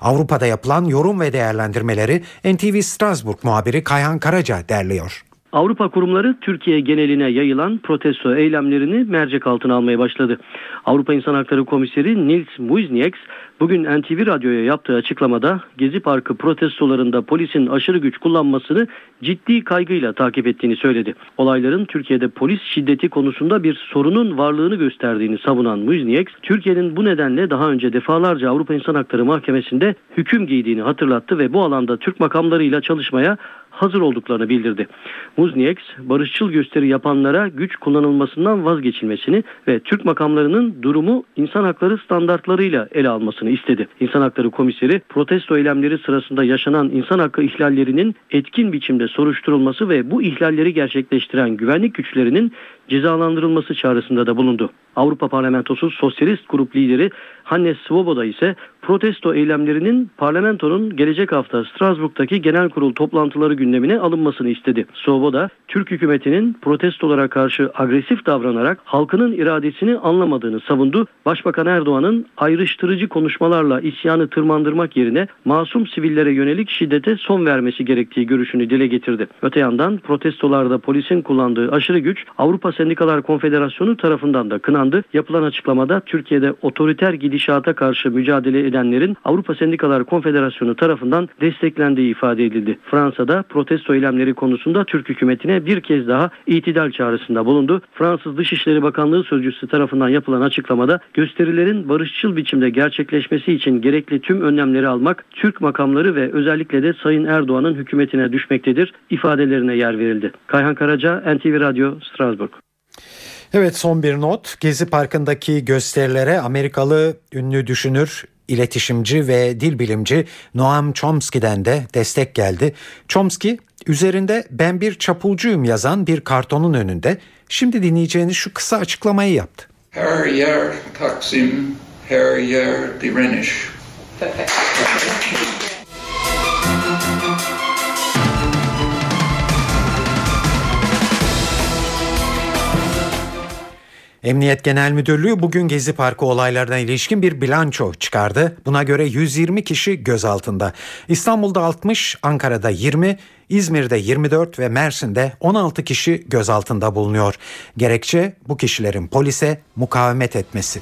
Avrupa'da yapılan yorum ve değerlendirmeleri NTV Strasbourg muhabiri Kayhan Karaca derliyor. Avrupa kurumları Türkiye geneline yayılan protesto eylemlerini mercek altına almaya başladı. Avrupa İnsan Hakları Komiseri Nils Muiznieks Bugün NTV Radyo'ya yaptığı açıklamada Gezi Parkı protestolarında polisin aşırı güç kullanmasını ciddi kaygıyla takip ettiğini söyledi. Olayların Türkiye'de polis şiddeti konusunda bir sorunun varlığını gösterdiğini savunan Muznieks, Türkiye'nin bu nedenle daha önce defalarca Avrupa İnsan Hakları Mahkemesi'nde hüküm giydiğini hatırlattı ve bu alanda Türk makamlarıyla çalışmaya hazır olduklarını bildirdi. Muznieks, barışçıl gösteri yapanlara güç kullanılmasından vazgeçilmesini ve Türk makamlarının durumu insan hakları standartlarıyla ele almasını istedi. İnsan Hakları Komiseri, protesto eylemleri sırasında yaşanan insan hakkı ihlallerinin etkin biçimde soruşturulması ve bu ihlalleri gerçekleştiren güvenlik güçlerinin cezalandırılması çağrısında da bulundu. Avrupa Parlamentosu Sosyalist Grup lideri Hannes Svoboda ise protesto eylemlerinin parlamentonun gelecek hafta Strasbourg'daki genel kurul toplantıları gündemine alınmasını istedi. Svoboda, Türk hükümetinin protestolara karşı agresif davranarak halkının iradesini anlamadığını savundu. Başbakan Erdoğan'ın ayrıştırıcı konuşmalarla isyanı tırmandırmak yerine masum sivillere yönelik şiddete son vermesi gerektiği görüşünü dile getirdi. Öte yandan protestolarda polisin kullandığı aşırı güç Avrupa Sendikalar Konfederasyonu tarafından da kınandı. Yapılan açıklamada Türkiye'de otoriter gidişata karşı mücadele edenlerin Avrupa Sendikalar Konfederasyonu tarafından desteklendiği ifade edildi. Fransa'da protesto eylemleri konusunda Türk hükümetine bir kez daha itidal çağrısında bulundu. Fransız Dışişleri Bakanlığı sözcüsü tarafından yapılan açıklamada gösterilerin barışçıl biçimde gerçekleşmesi için gerekli tüm önlemleri almak Türk makamları ve özellikle de Sayın Erdoğan'ın hükümetine düşmektedir ifadelerine yer verildi. Kayhan Karaca, NTV Radyo, Strasbourg. Evet son bir not. Gezi Parkı'ndaki gösterilere Amerikalı ünlü düşünür, iletişimci ve dil bilimci Noam Chomsky'den de destek geldi. Chomsky üzerinde ben bir çapulcuyum yazan bir kartonun önünde şimdi dinleyeceğiniz şu kısa açıklamayı yaptı. Her yer Taksim, her yer direniş. Emniyet Genel Müdürlüğü bugün Gezi Parkı olaylarına ilişkin bir bilanço çıkardı. Buna göre 120 kişi gözaltında. İstanbul'da 60, Ankara'da 20, İzmir'de 24 ve Mersin'de 16 kişi gözaltında bulunuyor. Gerekçe bu kişilerin polise mukavemet etmesi.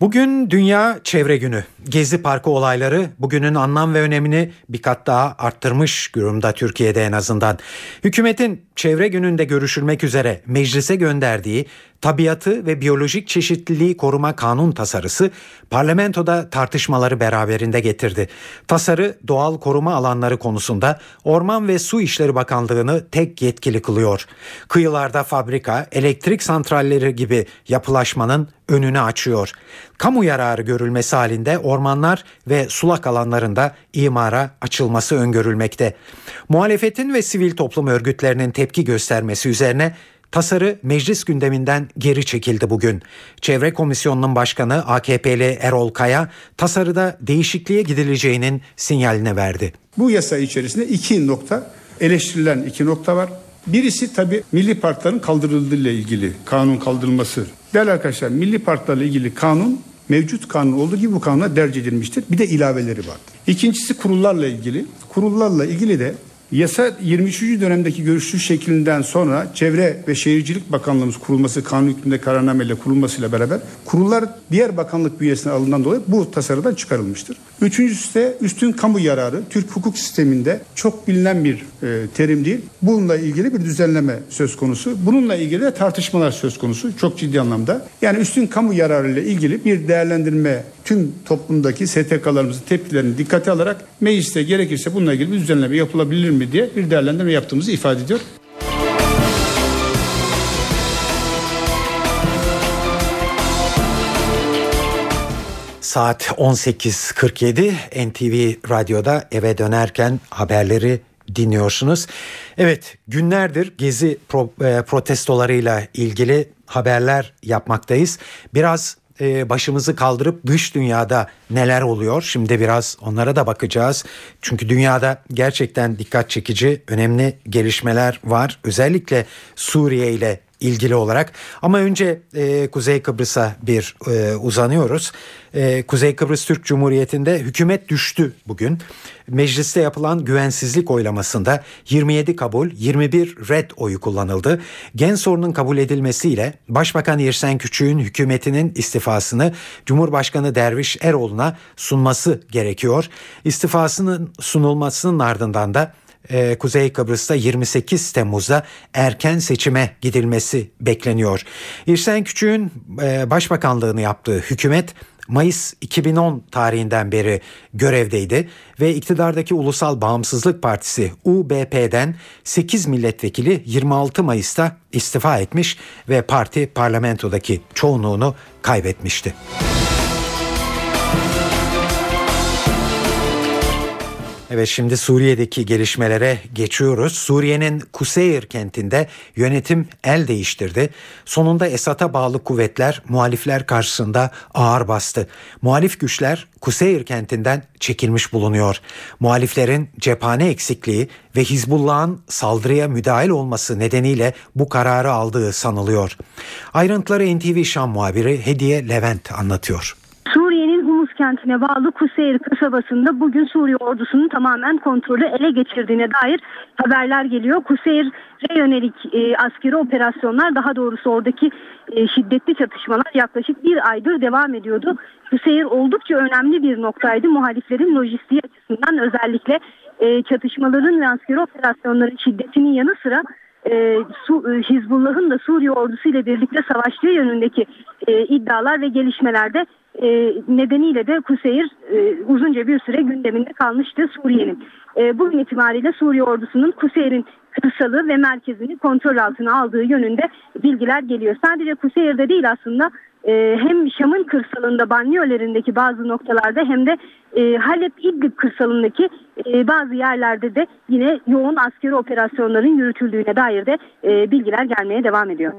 Bugün Dünya Çevre Günü. Gezi Parkı olayları bugünün anlam ve önemini bir kat daha arttırmış durumda Türkiye'de en azından. Hükümetin Çevre Günü'nde görüşülmek üzere meclise gönderdiği Tabiatı ve Biyolojik Çeşitliliği Koruma Kanun tasarısı parlamentoda tartışmaları beraberinde getirdi. Tasarı doğal koruma alanları konusunda Orman ve Su İşleri Bakanlığı'nı tek yetkili kılıyor. Kıyılarda fabrika, elektrik santralleri gibi yapılaşmanın önünü açıyor. Kamu yararı görülmesi halinde ormanlar ve sulak alanlarında imara açılması öngörülmekte. Muhalefetin ve sivil toplum örgütlerinin tepki göstermesi üzerine Tasarı meclis gündeminden geri çekildi bugün. Çevre Komisyonu'nun başkanı AKP'li Erol Kaya tasarıda değişikliğe gidileceğinin sinyalini verdi. Bu yasa içerisinde iki nokta eleştirilen iki nokta var. Birisi tabii milli parkların kaldırıldığı ile ilgili kanun kaldırılması. Değerli arkadaşlar milli parklarla ilgili kanun mevcut kanun olduğu gibi bu kanuna derc edilmiştir. Bir de ilaveleri var. İkincisi kurullarla ilgili. Kurullarla ilgili de Yasa 23. dönemdeki görüşü şeklinden sonra Çevre ve Şehircilik Bakanlığımız kurulması kanun hükmünde kararnameyle kurulmasıyla beraber kurullar diğer bakanlık bünyesine alından dolayı bu tasarıdan çıkarılmıştır. Üçüncüsü de üstün kamu yararı Türk hukuk sisteminde çok bilinen bir e, terim değil. Bununla ilgili bir düzenleme söz konusu. Bununla ilgili de tartışmalar söz konusu çok ciddi anlamda. Yani üstün kamu yararı ile ilgili bir değerlendirme tüm toplumdaki STK'larımızın tepkilerini dikkate alarak mecliste gerekirse bununla ilgili bir düzenleme yapılabilir mi diye bir değerlendirme yaptığımızı ifade ediyor. Saat 18.47 NTV Radyo'da eve dönerken haberleri dinliyorsunuz. Evet günlerdir gezi pro, e, protestolarıyla ilgili haberler yapmaktayız. Biraz e, başımızı kaldırıp dış dünyada neler oluyor? Şimdi biraz onlara da bakacağız. Çünkü dünyada gerçekten dikkat çekici önemli gelişmeler var. Özellikle Suriye ile ilgili olarak. Ama önce e, Kuzey Kıbrıs'a bir e, uzanıyoruz. E, Kuzey Kıbrıs Türk Cumhuriyeti'nde hükümet düştü bugün. Mecliste yapılan güvensizlik oylamasında 27 kabul, 21 red oyu kullanıldı. Gen sorunun kabul edilmesiyle Başbakan Yersen Küçük'ün hükümetinin istifasını Cumhurbaşkanı Derviş Eroğlu'na sunması gerekiyor. İstifasının sunulmasının ardından da e, Kuzey Kıbrıs'ta 28 Temmuz'da erken seçime gidilmesi bekleniyor. İrsen Küçük'ün e, başbakanlığını yaptığı hükümet Mayıs 2010 tarihinden beri görevdeydi ve iktidardaki Ulusal Bağımsızlık Partisi UBP'den 8 milletvekili 26 Mayıs'ta istifa etmiş ve parti parlamentodaki çoğunluğunu kaybetmişti. Evet şimdi Suriye'deki gelişmelere geçiyoruz. Suriye'nin Kuseyir kentinde yönetim el değiştirdi. Sonunda Esad'a bağlı kuvvetler muhalifler karşısında ağır bastı. Muhalif güçler Kuseyir kentinden çekilmiş bulunuyor. Muhaliflerin cephane eksikliği ve Hizbullah'ın saldırıya müdahil olması nedeniyle bu kararı aldığı sanılıyor. Ayrıntıları NTV Şam muhabiri Hediye Levent anlatıyor kentine bağlı Kuseyir kasabasında bugün Suriye ordusunun tamamen kontrolü ele geçirdiğine dair haberler geliyor. Kuseyir'e yönelik e, askeri operasyonlar daha doğrusu oradaki e, şiddetli çatışmalar yaklaşık bir aydır devam ediyordu. Kuseyir oldukça önemli bir noktaydı. Muhaliflerin lojistiği açısından özellikle e, çatışmaların ve askeri operasyonların şiddetinin yanı sıra e, Su, e, Hizbullah'ın da Suriye ordusu ile birlikte savaştığı yönündeki e, iddialar ve gelişmelerde e, nedeniyle de Kuseyir e, uzunca bir süre gündeminde kalmıştı Suriye'nin. E, bugün itibariyle Suriye ordusunun Kuseyir'in kırsalı ve merkezini kontrol altına aldığı yönünde bilgiler geliyor. Sadece Kuseyir'de değil aslında e, hem Şam'ın kırsalında banliyölerindeki bazı noktalarda hem de e, Halep İdlib kırsalındaki e, bazı yerlerde de yine yoğun askeri operasyonların yürütüldüğüne dair de e, bilgiler gelmeye devam ediyor.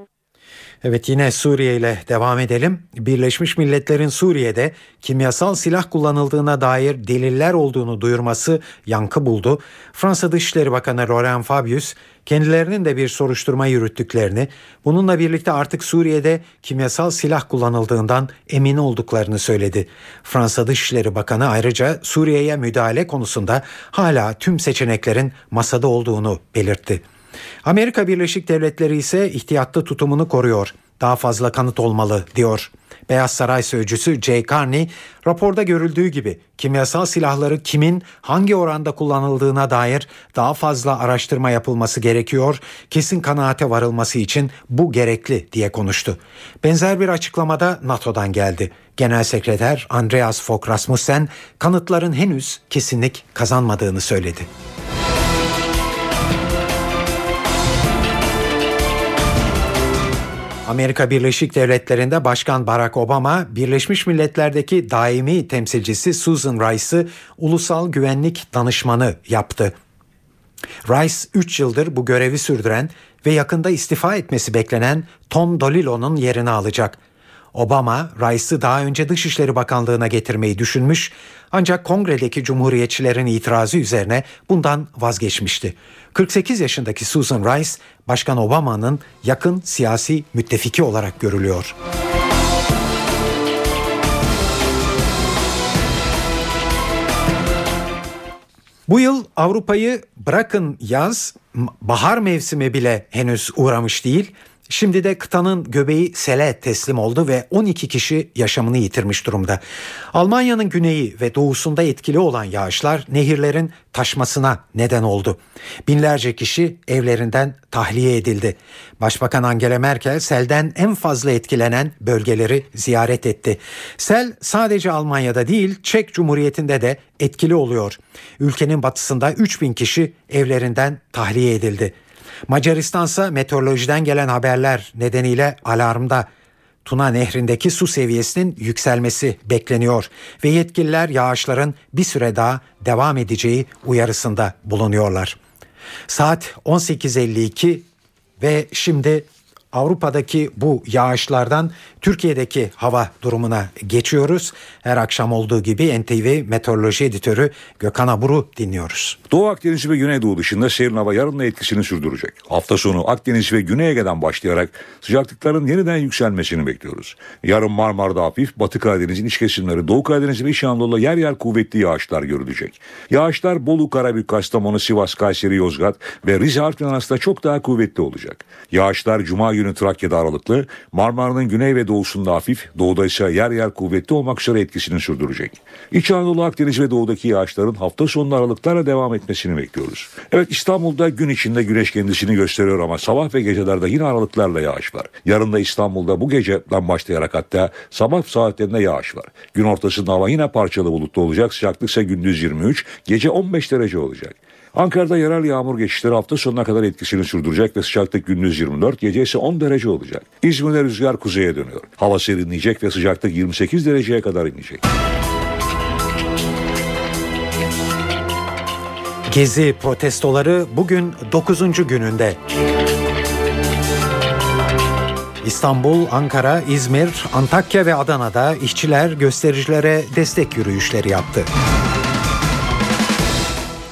Evet yine Suriye ile devam edelim. Birleşmiş Milletler'in Suriye'de kimyasal silah kullanıldığına dair deliller olduğunu duyurması yankı buldu. Fransa Dışişleri Bakanı Laurent Fabius kendilerinin de bir soruşturma yürüttüklerini, bununla birlikte artık Suriye'de kimyasal silah kullanıldığından emin olduklarını söyledi. Fransa Dışişleri Bakanı ayrıca Suriye'ye müdahale konusunda hala tüm seçeneklerin masada olduğunu belirtti. Amerika Birleşik Devletleri ise ihtiyatlı tutumunu koruyor. Daha fazla kanıt olmalı diyor. Beyaz Saray sözcüsü Jay Carney raporda görüldüğü gibi kimyasal silahları kimin hangi oranda kullanıldığına dair daha fazla araştırma yapılması gerekiyor. Kesin kanaate varılması için bu gerekli diye konuştu. Benzer bir açıklamada NATO'dan geldi. Genel Sekreter Andreas Fogh Rasmussen kanıtların henüz kesinlik kazanmadığını söyledi. Amerika Birleşik Devletleri'nde Başkan Barack Obama, Birleşmiş Milletler'deki daimi temsilcisi Susan Rice'ı ulusal güvenlik danışmanı yaptı. Rice 3 yıldır bu görevi sürdüren ve yakında istifa etmesi beklenen Tom Dolilo'nun yerini alacak. Obama, Rice'ı daha önce Dışişleri Bakanlığı'na getirmeyi düşünmüş ancak kongredeki cumhuriyetçilerin itirazı üzerine bundan vazgeçmişti. 48 yaşındaki Susan Rice, Başkan Obama'nın yakın siyasi müttefiki olarak görülüyor. Bu yıl Avrupa'yı bırakın yaz, bahar mevsimi bile henüz uğramış değil. Şimdi de kıtanın göbeği sele teslim oldu ve 12 kişi yaşamını yitirmiş durumda. Almanya'nın güneyi ve doğusunda etkili olan yağışlar nehirlerin taşmasına neden oldu. Binlerce kişi evlerinden tahliye edildi. Başbakan Angela Merkel selden en fazla etkilenen bölgeleri ziyaret etti. Sel sadece Almanya'da değil Çek Cumhuriyeti'nde de etkili oluyor. Ülkenin batısında 3000 kişi evlerinden tahliye edildi. Macaristan ise meteorolojiden gelen haberler nedeniyle alarmda. Tuna Nehri'ndeki su seviyesinin yükselmesi bekleniyor ve yetkililer yağışların bir süre daha devam edeceği uyarısında bulunuyorlar. Saat 18.52 ve şimdi Avrupa'daki bu yağışlardan Türkiye'deki hava durumuna geçiyoruz. Her akşam olduğu gibi NTV Meteoroloji Editörü Gökhan Abur'u dinliyoruz. Doğu Akdeniz ve Güneydoğu dışında serin hava yarın da etkisini sürdürecek. Hafta sonu Akdeniz ve Güney Ege'den başlayarak sıcaklıkların yeniden yükselmesini bekliyoruz. Yarın Marmara'da hafif, Batı Karadeniz'in iç kesimleri, Doğu Karadeniz ve İç Anadolu'da yer yer kuvvetli yağışlar görülecek. Yağışlar Bolu, Karabük, Kastamonu, Sivas, Kayseri, Yozgat ve Rize Artvin arasında çok daha kuvvetli olacak. Yağışlar Cuma günü Trakya'da aralıklı, Marmara'nın güney ve doğusunda hafif, doğuda ise yer yer kuvvetli olmak üzere etkisini sürdürecek. İç Anadolu, Akdeniz ve doğudaki yağışların hafta sonu aralıklarla devam etmesini bekliyoruz. Evet İstanbul'da gün içinde güneş kendisini gösteriyor ama sabah ve gecelerde yine aralıklarla yağış var. Yarın da İstanbul'da bu geceden başlayarak hatta sabah saatlerinde yağış var. Gün ortasında hava yine parçalı bulutlu olacak. Sıcaklık ise gündüz 23, gece 15 derece olacak. Ankara'da yerel yağmur geçişleri hafta sonuna kadar etkisini sürdürecek ve sıcaklık gündüz 24, gece ise 10 derece olacak. İzmir'de rüzgar kuzeye dönüyor. Hava serinleyecek ve sıcaklık 28 dereceye kadar inecek. Gezi protestoları bugün 9. gününde. İstanbul, Ankara, İzmir, Antakya ve Adana'da işçiler göstericilere destek yürüyüşleri yaptı.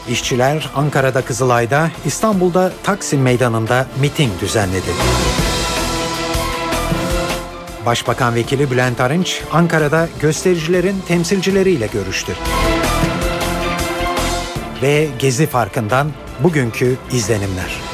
İşçiler Ankara'da Kızılay'da, İstanbul'da Taksim Meydanı'nda miting düzenledi. Başbakan Vekili Bülent Arınç, Ankara'da göstericilerin temsilcileriyle görüştü. Ve Gezi Farkı'ndan bugünkü izlenimler.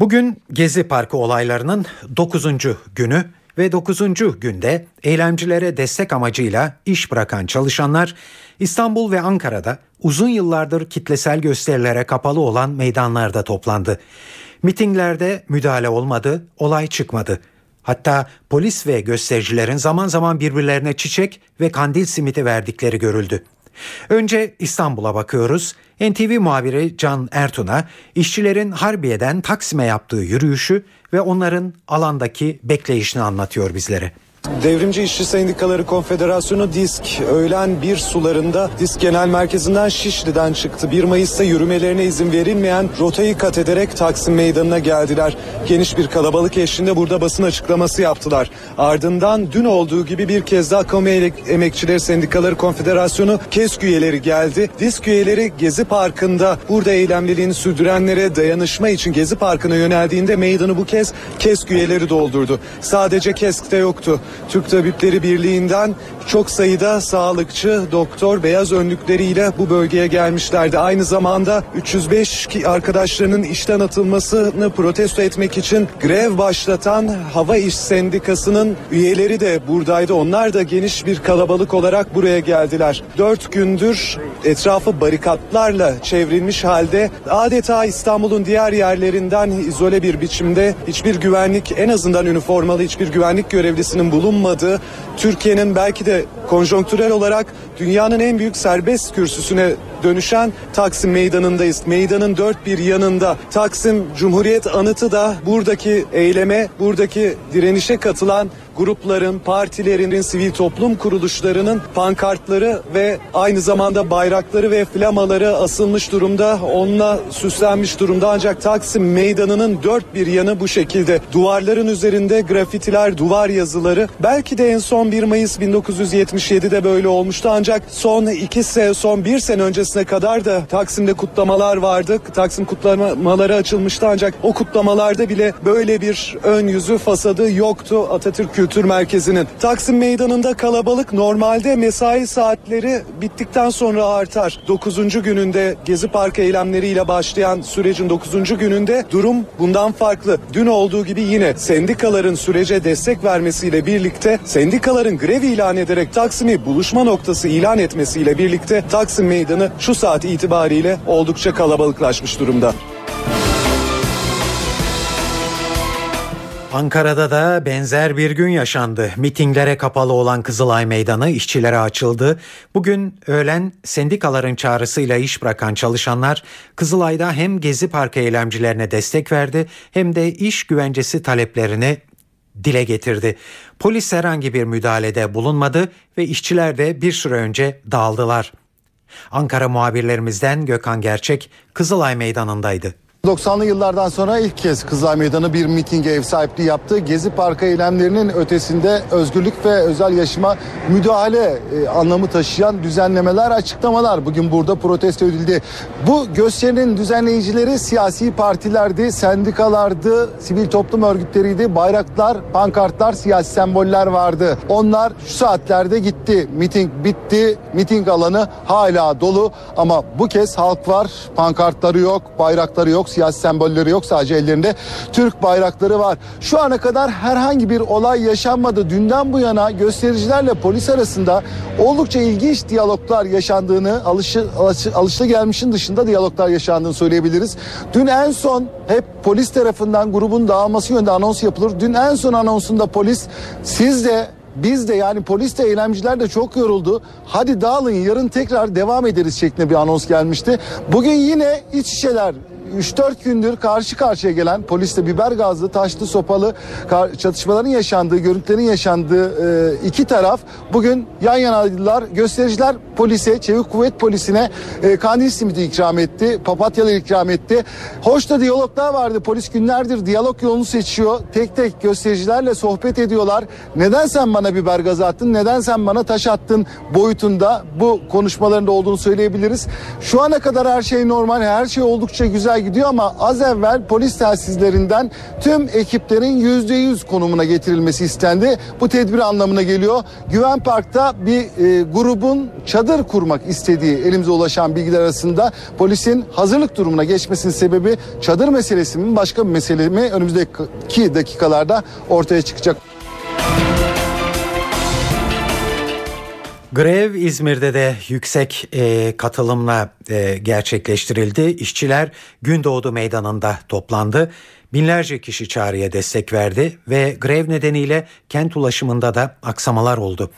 Bugün Gezi Parkı olaylarının 9. günü ve 9. günde eylemcilere destek amacıyla iş bırakan çalışanlar İstanbul ve Ankara'da uzun yıllardır kitlesel gösterilere kapalı olan meydanlarda toplandı. Mitinglerde müdahale olmadı, olay çıkmadı. Hatta polis ve göstericilerin zaman zaman birbirlerine çiçek ve kandil simiti verdikleri görüldü. Önce İstanbul'a bakıyoruz. NTV muhabiri Can Ertun'a işçilerin Harbiye'den Taksim'e yaptığı yürüyüşü ve onların alandaki bekleyişini anlatıyor bizlere. Devrimci İşçi Sendikaları Konfederasyonu DİSK öğlen bir sularında DİSK Genel Merkezi'nden Şişli'den çıktı. 1 Mayıs'ta yürümelerine izin verilmeyen rotayı kat ederek Taksim Meydanı'na geldiler. Geniş bir kalabalık eşliğinde burada basın açıklaması yaptılar. Ardından dün olduğu gibi bir kez daha Kamu Emekçileri Sendikaları Konfederasyonu KESK üyeleri geldi. DİSK üyeleri Gezi Parkı'nda burada eylemliliğini sürdürenlere dayanışma için Gezi Parkı'na yöneldiğinde meydanı bu kez KESK üyeleri doldurdu. Sadece KESK'te yoktu. Türk Tabipleri Birliği'nden çok sayıda sağlıkçı, doktor beyaz önlükleriyle bu bölgeye gelmişlerdi. Aynı zamanda 305 arkadaşlarının işten atılmasını protesto etmek için grev başlatan Hava İş Sendikası'nın üyeleri de buradaydı. Onlar da geniş bir kalabalık olarak buraya geldiler. Dört gündür etrafı barikatlarla çevrilmiş halde adeta İstanbul'un diğer yerlerinden izole bir biçimde hiçbir güvenlik en azından üniformalı hiçbir güvenlik görevlisinin bulunmadığı Türkiye'nin belki de konjonktürel olarak dünyanın en büyük serbest kürsüsüne dönüşen Taksim Meydanı'ndayız. Meydanın dört bir yanında Taksim Cumhuriyet Anıtı da buradaki eyleme, buradaki direnişe katılan grupların, partilerin, sivil toplum kuruluşlarının pankartları ve aynı zamanda bayrakları ve flamaları asılmış durumda. Onunla süslenmiş durumda ancak Taksim Meydanı'nın dört bir yanı bu şekilde. Duvarların üzerinde grafitiler, duvar yazıları. Belki de en son 1 Mayıs 1977'de böyle olmuştu ancak son iki sene, son bir sene öncesine kadar da Taksim'de kutlamalar vardı. Taksim kutlamaları açılmıştı ancak o kutlamalarda bile böyle bir ön yüzü, fasadı yoktu Atatürk Kültür Merkezi'nin. Taksim Meydanı'nda kalabalık normalde mesai saatleri bittikten sonra artar. 9. gününde Gezi Parkı eylemleriyle başlayan sürecin 9. gününde durum bundan farklı. Dün olduğu gibi yine sendikaların sürece destek vermesiyle birlikte sendikaların grev ilan ederek Taksim'i buluşma noktası ilan etmesiyle birlikte Taksim Meydanı şu saat itibariyle oldukça kalabalıklaşmış durumda. Ankara'da da benzer bir gün yaşandı. Mitinglere kapalı olan Kızılay Meydanı işçilere açıldı. Bugün öğlen sendikaların çağrısıyla iş bırakan çalışanlar Kızılay'da hem Gezi Parkı eylemcilerine destek verdi hem de iş güvencesi taleplerini dile getirdi. Polis herhangi bir müdahalede bulunmadı ve işçiler de bir süre önce dağıldılar. Ankara muhabirlerimizden Gökhan Gerçek Kızılay Meydanı'ndaydı. 90'lı yıllardan sonra ilk kez Kızılay Meydanı bir mitinge ev sahipliği yaptı. Gezi Parkı eylemlerinin ötesinde özgürlük ve özel yaşama müdahale e, anlamı taşıyan düzenlemeler, açıklamalar bugün burada protesto edildi. Bu gösterinin düzenleyicileri siyasi partilerdi, sendikalardı, sivil toplum örgütleriydi, bayraklar, pankartlar, siyasi semboller vardı. Onlar şu saatlerde gitti. Miting bitti. Miting alanı hala dolu ama bu kez halk var. Pankartları yok, bayrakları yok, siyasi sembolleri yok. Sadece ellerinde Türk bayrakları var. Şu ana kadar herhangi bir olay yaşanmadı. Dünden bu yana göstericilerle polis arasında oldukça ilginç diyaloglar yaşandığını, alışı, alışı, alışta gelmişin dışında diyaloglar yaşandığını söyleyebiliriz. Dün en son hep polis tarafından grubun dağılması yönünde anons yapılır. Dün en son anonsunda polis siz de biz de yani polis de eylemciler de çok yoruldu. Hadi dağılın yarın tekrar devam ederiz şeklinde bir anons gelmişti. Bugün yine iç içeler 3-4 gündür karşı karşıya gelen polisle biber gazlı, taşlı, sopalı çatışmaların yaşandığı, görüntülerin yaşandığı e, iki taraf bugün yan yanaydılar. Göstericiler polise, çevik kuvvet polisine e, kandil simidi ikram etti, papatyalar ikram etti. Hoş da diyaloglar vardı. Polis günlerdir diyalog yolunu seçiyor. Tek tek göstericilerle sohbet ediyorlar. Neden sen bana biber gazı attın, neden sen bana taş attın boyutunda bu konuşmalarında olduğunu söyleyebiliriz. Şu ana kadar her şey normal, her şey oldukça güzel gidiyor ama az evvel polis telsizlerinden tüm ekiplerin yüzde yüz konumuna getirilmesi istendi. Bu tedbir anlamına geliyor. Güven Park'ta bir e, grubun çadır kurmak istediği elimize ulaşan bilgiler arasında polisin hazırlık durumuna geçmesinin sebebi çadır meselesi mi başka bir mesele mi önümüzdeki dakikalarda ortaya çıkacak. Grev İzmir'de de yüksek e, katılımla e, gerçekleştirildi. İşçiler Gündoğdu Meydanı'nda toplandı. Binlerce kişi çağrıya destek verdi ve grev nedeniyle kent ulaşımında da aksamalar oldu.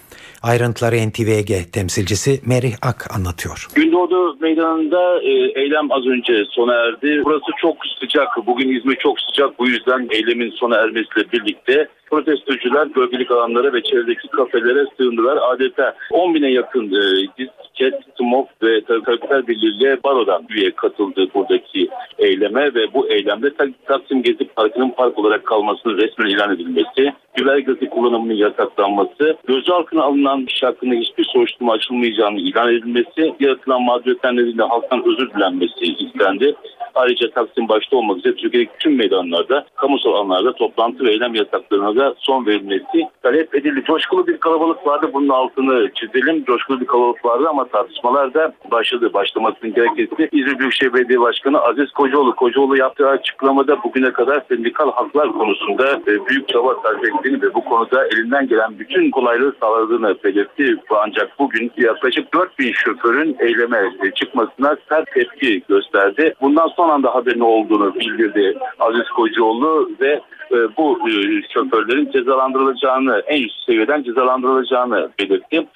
Ayrıntıları NTVG temsilcisi Merih Ak anlatıyor. Gündoğdu Meydanı'nda e, eylem az önce sona erdi. Burası çok sıcak. Bugün İzmir çok sıcak. Bu yüzden eylemin sona ermesiyle birlikte protestocular bölgelik alanlara ve çevredeki kafelere sığındılar. Adeta 10 bine yakın e, Disket, Smok ve Tabipler Birliği Baro'dan üye katıldı buradaki eyleme ve bu eylemde Taksim Gezi Parkı'nın park olarak kalmasının resmen ilan edilmesi, biber gazı kullanımının yasaklanması, gözaltına alınan kişi hakkında hiçbir soruşturma açılmayacağını ilan edilmesi, yaratılan mağduriyetler nedeniyle halktan özür dilenmesi istendi. Ayrıca Taksim başta olmak üzere Türkiye'deki tüm meydanlarda, kamusal alanlarda toplantı ve eylem yasaklarına da son verilmesi talep edildi. Coşkulu bir kalabalık vardı. Bunun altını çizelim. Coşkulu bir kalabalık vardı ama tartışmalar da başladı. Başlamasının gerekçesi İzmir Büyükşehir Belediye Başkanı Aziz Kocaoğlu. Kocaoğlu yaptığı açıklamada bugüne kadar sendikal haklar konusunda e, büyük çaba sarf ettiğini ve bu konuda elinden gelen bütün kolaylığı sağladığını belirtti. Ancak bugün yaklaşık 4000 şoförün eyleme çıkmasına sert tepki gösterdi. Bundan son anda haberin olduğunu bildirdi Aziz Kocaoğlu ve e, bu e, şoförlerin cezalandırılacağını, en üst seviyeden cezalandırılacağını belirtti.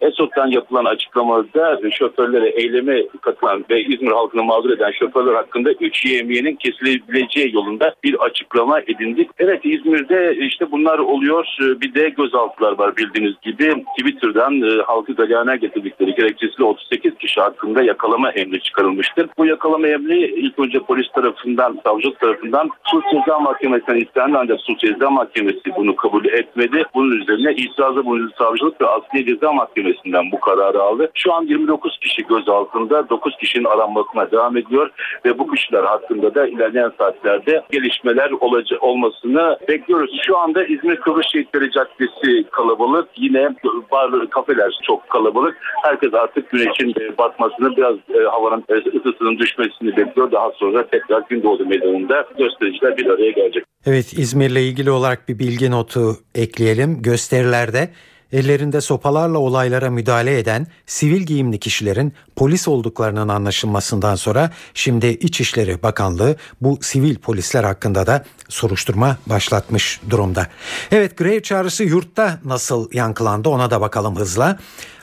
ESOT'tan yapılan açıklamada şoförlere eyleme katılan ve İzmir halkını mağdur eden şoförler hakkında 3 yemiyenin kesilebileceği yolunda bir açıklama edindik. Evet İzmir'de işte bunlar oluyor. Bir de gözaltılar var bildiğiniz gibi. Twitter'dan e, halkı galeyana getirdikleri gerekçesiyle 38 kişi hakkında yakalama emri çıkarılmıştır. Bu yakalama emri ilk önce polis tarafından, savcılık tarafından Suç Ceza Mahkemesi'nden ancak Suç Ceza Mahkemesi bunu kabul etmedi. Bunun üzerine itirazı bulundu savcılık ve Asliye Ceza Mahkemesi'nden bu kararı aldı. Şu an 29 kişi gözaltında, 9 kişinin aranmasına devam ediyor ve bu kişiler hakkında da ilerleyen saatlerde gelişmeler olacak olmasını bekliyoruz. Şu anda İzmir Kıbrıs Şehitleri Caddesi kalabalık. Yine bar, kafeler çok kalabalık. Herkes artık güneşin batmasını, biraz e, havanın ısısının düşmesini bekliyor. Daha sonra tekrar Gündoğdu Meydanı'nda göstericiler bir araya gelecek. Evet İzmir'le ilgili olarak bir bilgi notu ekleyelim. Gösterilerde ellerinde sopalarla olaylara müdahale eden sivil giyimli kişilerin polis olduklarının anlaşılmasından sonra şimdi İçişleri Bakanlığı bu sivil polisler hakkında da soruşturma başlatmış durumda. Evet grev çağrısı yurtta nasıl yankılandı ona da bakalım hızla.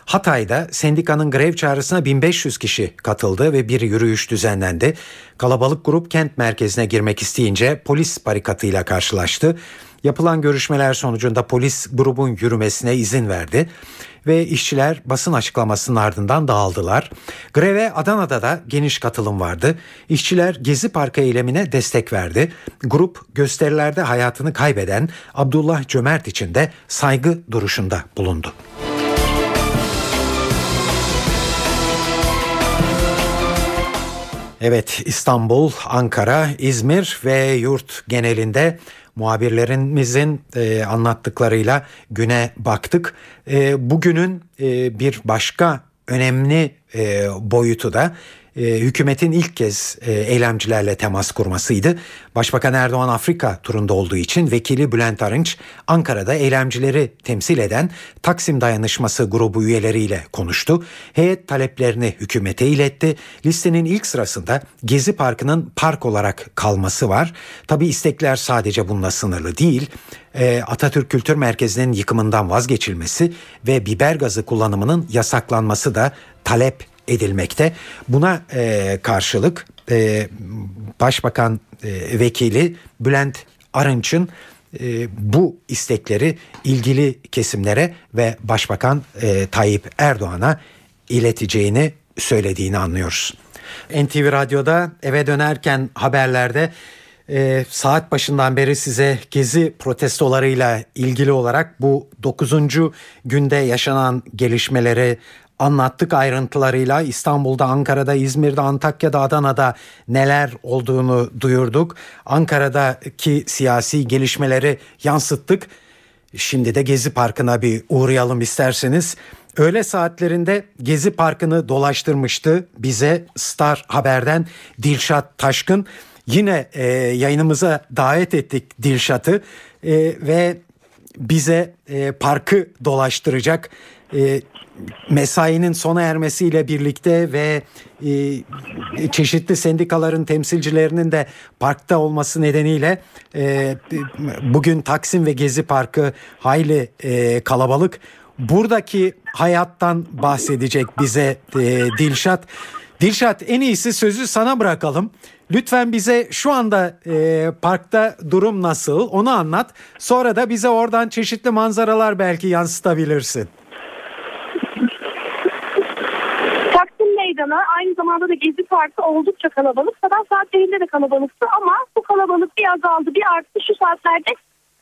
Hatay'da sendikanın grev çağrısına 1500 kişi katıldı ve bir yürüyüş düzenlendi. Kalabalık grup kent merkezine girmek isteyince polis barikatıyla karşılaştı. Yapılan görüşmeler sonucunda polis grubun yürümesine izin verdi ve işçiler basın açıklamasının ardından dağıldılar. Greve Adana'da da geniş katılım vardı. İşçiler Gezi Parkı eylemine destek verdi. Grup gösterilerde hayatını kaybeden Abdullah Cömert için de saygı duruşunda bulundu. Evet İstanbul, Ankara, İzmir ve yurt genelinde muhabirlerimizin e, anlattıklarıyla güne baktık. E, bugünün e, bir başka önemli e, boyutu da e, hükümetin ilk kez e, eylemcilerle temas kurmasıydı. Başbakan Erdoğan Afrika turunda olduğu için vekili Bülent Arınç Ankara'da eylemcileri temsil eden Taksim Dayanışması grubu üyeleriyle konuştu. Heyet taleplerini hükümete iletti. Listenin ilk sırasında Gezi Parkı'nın park olarak kalması var. Tabi istekler sadece bununla sınırlı değil. E, Atatürk Kültür Merkezi'nin yıkımından vazgeçilmesi ve biber gazı kullanımının yasaklanması da talep edilmekte. Buna e, karşılık e, Başbakan e, Vekili Bülent Arınç'ın e, bu istekleri ilgili kesimlere ve Başbakan e, Tayyip Erdoğan'a ileteceğini söylediğini anlıyoruz. NTV Radyo'da eve dönerken haberlerde e, saat başından beri size gezi protestolarıyla ilgili olarak bu 9. günde yaşanan gelişmeleri anlattık ayrıntılarıyla İstanbul'da, Ankara'da, İzmir'de, Antakya'da, Adana'da neler olduğunu duyurduk. Ankara'daki siyasi gelişmeleri yansıttık. Şimdi de Gezi Parkı'na bir uğrayalım isterseniz. Öğle saatlerinde Gezi Parkı'nı dolaştırmıştı bize Star Haber'den Dilşat Taşkın. Yine e, yayınımıza davet ettik Dilşat'ı e, ve bize e, parkı dolaştıracak. E, mesainin sona ermesiyle birlikte ve e, çeşitli sendikaların temsilcilerinin de parkta olması nedeniyle e, bugün Taksim ve Gezi Parkı hayli e, kalabalık. Buradaki hayattan bahsedecek bize e, Dilşat. Dilşat en iyisi sözü sana bırakalım. Lütfen bize şu anda e, parkta durum nasıl onu anlat. Sonra da bize oradan çeşitli manzaralar belki yansıtabilirsin. Meydanı aynı zamanda da Gezi Parkı oldukça kalabalık. Sabah saatlerinde de kalabalıktı ama bu kalabalık bir azaldı bir arttı. Şu saatlerde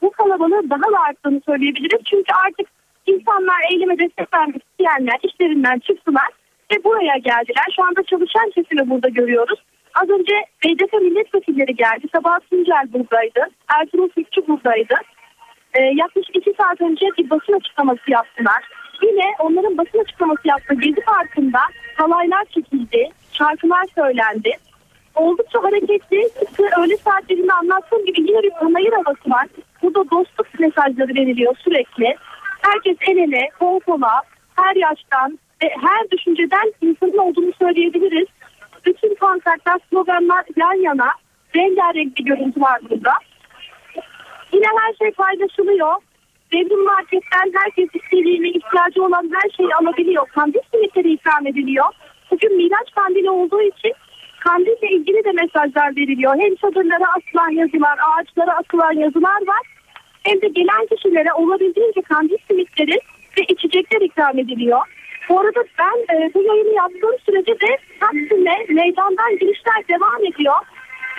bu kalabalığın daha da arttığını söyleyebiliriz. Çünkü artık insanlar eyleme destek vermek isteyenler işlerinden çıktılar ve buraya geldiler. Şu anda çalışan kesimi burada görüyoruz. Az önce BDP milletvekilleri geldi. Sabah Tuncel buradaydı. Ertuğrul Fikçi buradaydı. Ee, yaklaşık iki saat önce bir basın açıklaması yaptılar. Yine onların basın açıklaması yaptığı Gezi Parkı'nda halaylar çekildi, şarkılar söylendi. Oldukça hareketli, tıpkı öğle saatlerinde anlattığım gibi yine bir panayır havası var. Burada dostluk mesajları veriliyor sürekli. Herkes el ele, kol kola, her yaştan ve her düşünceden insanın olduğunu söyleyebiliriz. Bütün pankartlar, sloganlar yan yana, rengarenk bir görüntü var burada. Yine her şey paylaşılıyor. Devrim marketten herkes istediğine ihtiyacı olan her şeyi alabiliyor. Kandil simitleri ikram ediliyor. Bugün Miraç kandili olduğu için kandille ilgili de mesajlar veriliyor. Hem çadırlara asılan yazılar, ağaçlara asılan yazılar var. Hem de gelen kişilere olabildiğince kandil simitleri ve içecekler ikram ediliyor. Bu arada ben e, bu yayını yaptığım sürece de Taksim'e meydandan girişler devam ediyor.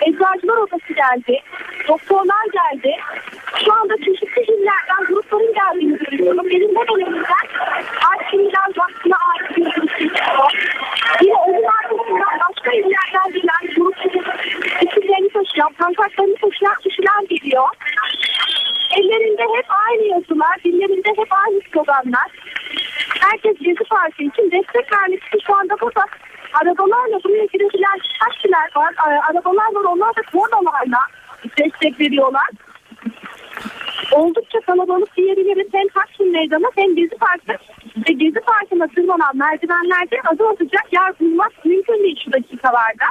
Eczacılar odası geldi. Doktorlar geldi. Şu anda çeşitli illerden grupların geldiğini görüyorum. Benim de elimden Arşivler Vakfı'na ait bir grup Yine onun arkasından başka illerden gelen grupların isimlerini taşıyan, pankartlarını taşıyan kişiler geliyor. Ellerinde hep aynı yazılar, dillerinde hep aynı sloganlar. Herkes Gezi Parti için destek vermek için şu anda burada arabalarla buraya girebilen taksiler var. Arabalar var onlar da kornalarla destek veriyorlar. Oldukça kalabalık diyebiliriz. Hem Taksim Meydanı hem Gezi Parkı ve Gezi Parkı'na tırmanan merdivenlerde adı atacak yer bulmak mümkün değil şu dakikalarda.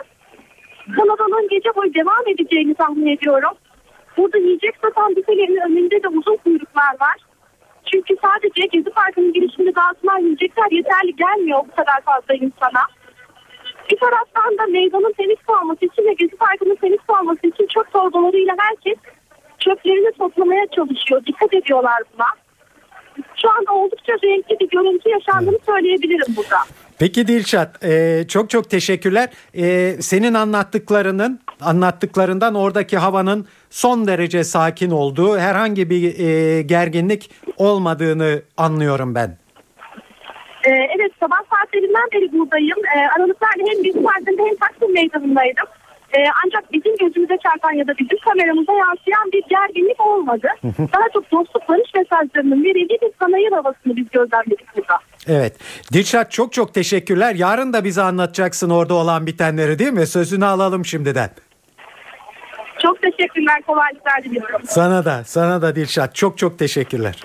Kalabalığın gece boyu devam edeceğini tahmin ediyorum. Burada yiyecek satan büfelerin önünde de uzun kuyruklar var. Çünkü sadece Gezi Parkı'nın girişinde dağıtılan yiyecekler yeterli gelmiyor bu kadar fazla insana. Bir taraftan da meydanın temiz kalması için ve Gezi Parkı'nın temiz kalması için çok torbalarıyla herkes çöplerini toplamaya çalışıyor. Dikkat ediyorlar buna. Şu anda oldukça renkli bir görüntü yaşandığını söyleyebilirim burada. Peki Dilşat e, çok çok teşekkürler. E, senin anlattıklarının anlattıklarından oradaki havanın son derece sakin olduğu herhangi bir e, gerginlik olmadığını anlıyorum ben. Ee, evet sabah saatlerinden beri buradayım. Ee, aralıklarla hem bir partinde hem Taksim Meydanı'ndaydım. Ee, ancak bizim gözümüze çarpan ya da bizim kameramıza yansıyan bir gerginlik olmadı. Daha çok dostluk barış mesajlarının verildiği bir sanayi havasını biz gözlemledik burada. Evet. Dilşat çok çok teşekkürler. Yarın da bize anlatacaksın orada olan bitenleri değil mi? Sözünü alalım şimdiden. Çok teşekkürler, kolaylıklar diliyorum. Sana da, sana da Dilşat. Çok çok teşekkürler.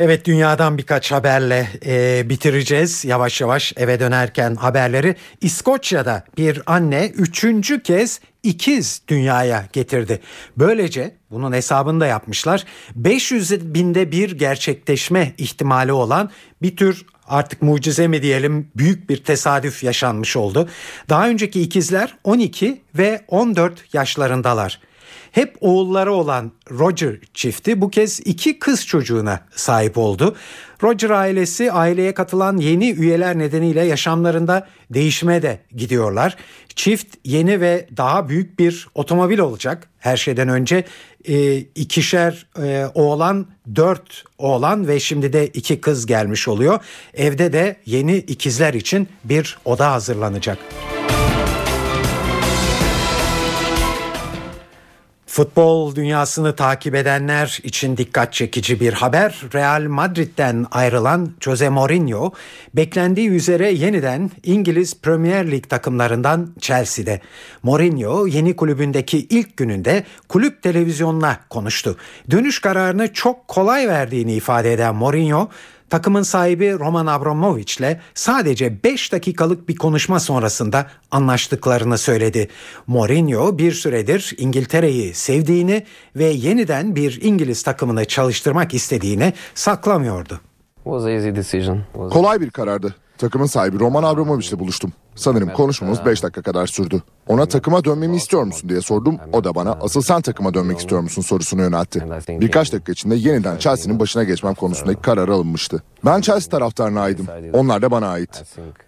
Evet dünyadan birkaç haberle e, bitireceğiz yavaş yavaş eve dönerken haberleri. İskoçya'da bir anne üçüncü kez ikiz dünyaya getirdi. Böylece bunun hesabını da yapmışlar. 500 binde bir gerçekleşme ihtimali olan bir tür artık mucize mi diyelim büyük bir tesadüf yaşanmış oldu. Daha önceki ikizler 12 ve 14 yaşlarındalar. Hep oğulları olan Roger çifti bu kez iki kız çocuğuna sahip oldu. Roger ailesi aileye katılan yeni üyeler nedeniyle yaşamlarında değişime de gidiyorlar. Çift yeni ve daha büyük bir otomobil olacak. Her şeyden önce e, ikişer e, oğlan, dört oğlan ve şimdi de iki kız gelmiş oluyor. Evde de yeni ikizler için bir oda hazırlanacak. Futbol dünyasını takip edenler için dikkat çekici bir haber. Real Madrid'den ayrılan Jose Mourinho beklendiği üzere yeniden İngiliz Premier Lig takımlarından Chelsea'de. Mourinho yeni kulübündeki ilk gününde kulüp televizyonuna konuştu. Dönüş kararını çok kolay verdiğini ifade eden Mourinho takımın sahibi Roman Abramovich ile sadece 5 dakikalık bir konuşma sonrasında anlaştıklarını söyledi. Mourinho bir süredir İngiltere'yi sevdiğini ve yeniden bir İngiliz takımını çalıştırmak istediğini saklamıyordu. Kolay bir karardı. Takımın sahibi Roman Abramovich ile buluştum. Sanırım konuşmamız 5 dakika kadar sürdü. Ona takıma dönmemi istiyor musun diye sordum. O da bana asıl sen takıma dönmek istiyor musun sorusunu yöneltti. Birkaç dakika içinde yeniden Chelsea'nin başına geçmem konusundaki karar alınmıştı. Ben Chelsea taraftarına aidim. Onlar da bana ait.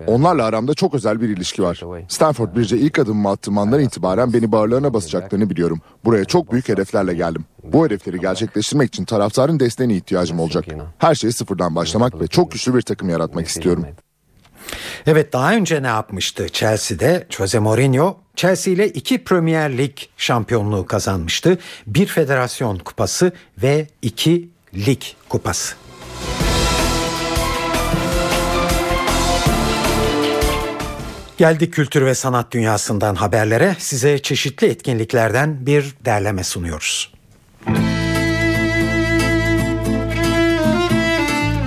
Onlarla aramda çok özel bir ilişki var. Stanford Bridge'e ilk adımımı attığım andan itibaren beni bağırlarına basacaklarını biliyorum. Buraya çok büyük hedeflerle geldim. Bu hedefleri gerçekleştirmek için taraftarın desteğine ihtiyacım olacak. Her şeyi sıfırdan başlamak ve çok güçlü bir takım yaratmak istiyorum. Evet daha önce ne yapmıştı Chelsea'de? Jose Mourinho Chelsea ile iki Premier Lig şampiyonluğu kazanmıştı. Bir federasyon kupası ve iki lig kupası. Geldik kültür ve sanat dünyasından haberlere. Size çeşitli etkinliklerden bir derleme sunuyoruz.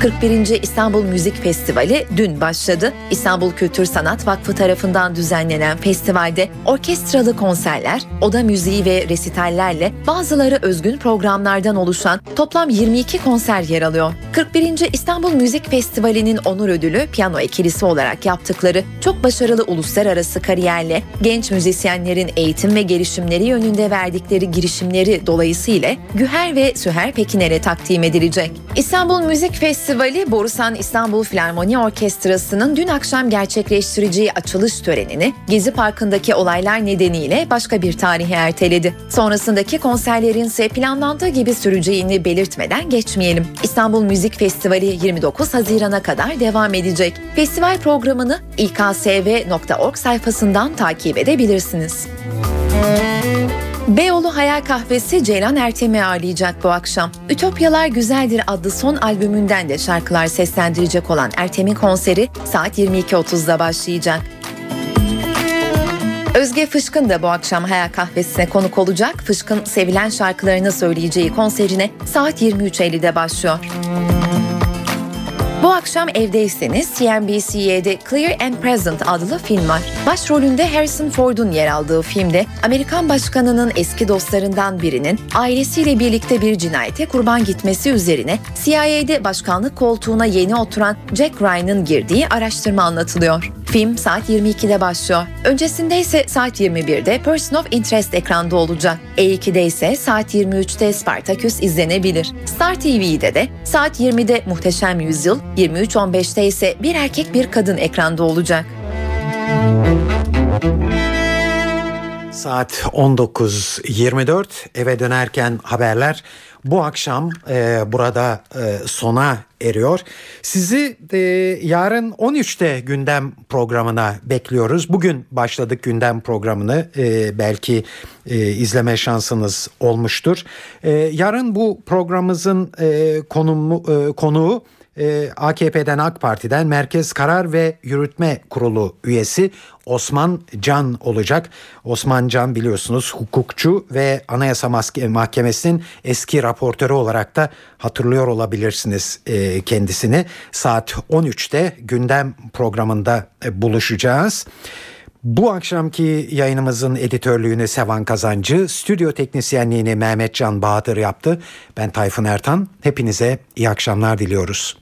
41. İstanbul Müzik Festivali dün başladı. İstanbul Kültür Sanat Vakfı tarafından düzenlenen festivalde orkestralı konserler, oda müziği ve resitallerle bazıları özgün programlardan oluşan toplam 22 konser yer alıyor. 41. İstanbul Müzik Festivali'nin onur ödülü piyano ikilisi olarak yaptıkları çok başarılı uluslararası kariyerle genç müzisyenlerin eğitim ve gelişimleri yönünde verdikleri girişimleri dolayısıyla Güher ve Süher Pekiner'e takdim edilecek. İstanbul Müzik Festivali Festivali Borusan İstanbul Filarmoni Orkestrası'nın dün akşam gerçekleştireceği açılış törenini Gezi Parkı'ndaki olaylar nedeniyle başka bir tarihe erteledi. Sonrasındaki konserlerin ise planlandığı gibi süreceğini belirtmeden geçmeyelim. İstanbul Müzik Festivali 29 Haziran'a kadar devam edecek. Festival programını iksv.org sayfasından takip edebilirsiniz. Beyoğlu Hayal Kahvesi Ceylan Ertem'i ağırlayacak bu akşam. Ütopyalar Güzeldir adlı son albümünden de şarkılar seslendirecek olan Ertem'in konseri saat 22.30'da başlayacak. Özge Fışkın da bu akşam Hayal Kahvesi'ne konuk olacak. Fışkın sevilen şarkılarını söyleyeceği konserine saat 23.50'de başlıyor. Bu akşam evdeyseniz CNBC'de Clear and Present adlı film var. Başrolünde Harrison Ford'un yer aldığı filmde Amerikan başkanının eski dostlarından birinin ailesiyle birlikte bir cinayete kurban gitmesi üzerine CIA'de başkanlık koltuğuna yeni oturan Jack Ryan'ın girdiği araştırma anlatılıyor. Film saat 22'de başlıyor. Öncesinde ise saat 21'de Person of Interest ekranda olacak. E2'de ise saat 23'te Spartacus izlenebilir. Star TV'de de saat 20'de Muhteşem Yüzyıl, 23.15'te ise Bir Erkek Bir Kadın ekranda olacak. Saat 19.24 eve dönerken haberler bu akşam e, burada e, sona eriyor. Sizi e, yarın 13'te gündem programına bekliyoruz. Bugün başladık gündem programını e, belki e, izleme şansınız olmuştur. E, yarın bu programımızın e, konumu, e, konuğu e, AKP'den AK Parti'den Merkez Karar ve Yürütme Kurulu üyesi Osman Can olacak. Osman Can biliyorsunuz hukukçu ve Anayasa Mahkemesi'nin eski raportörü olarak da hatırlıyor olabilirsiniz e, kendisini. Saat 13'te gündem programında e, buluşacağız. Bu akşamki yayınımızın editörlüğünü Sevan Kazancı, stüdyo teknisyenliğini Mehmet Can Bahadır yaptı. Ben Tayfun Ertan. Hepinize iyi akşamlar diliyoruz.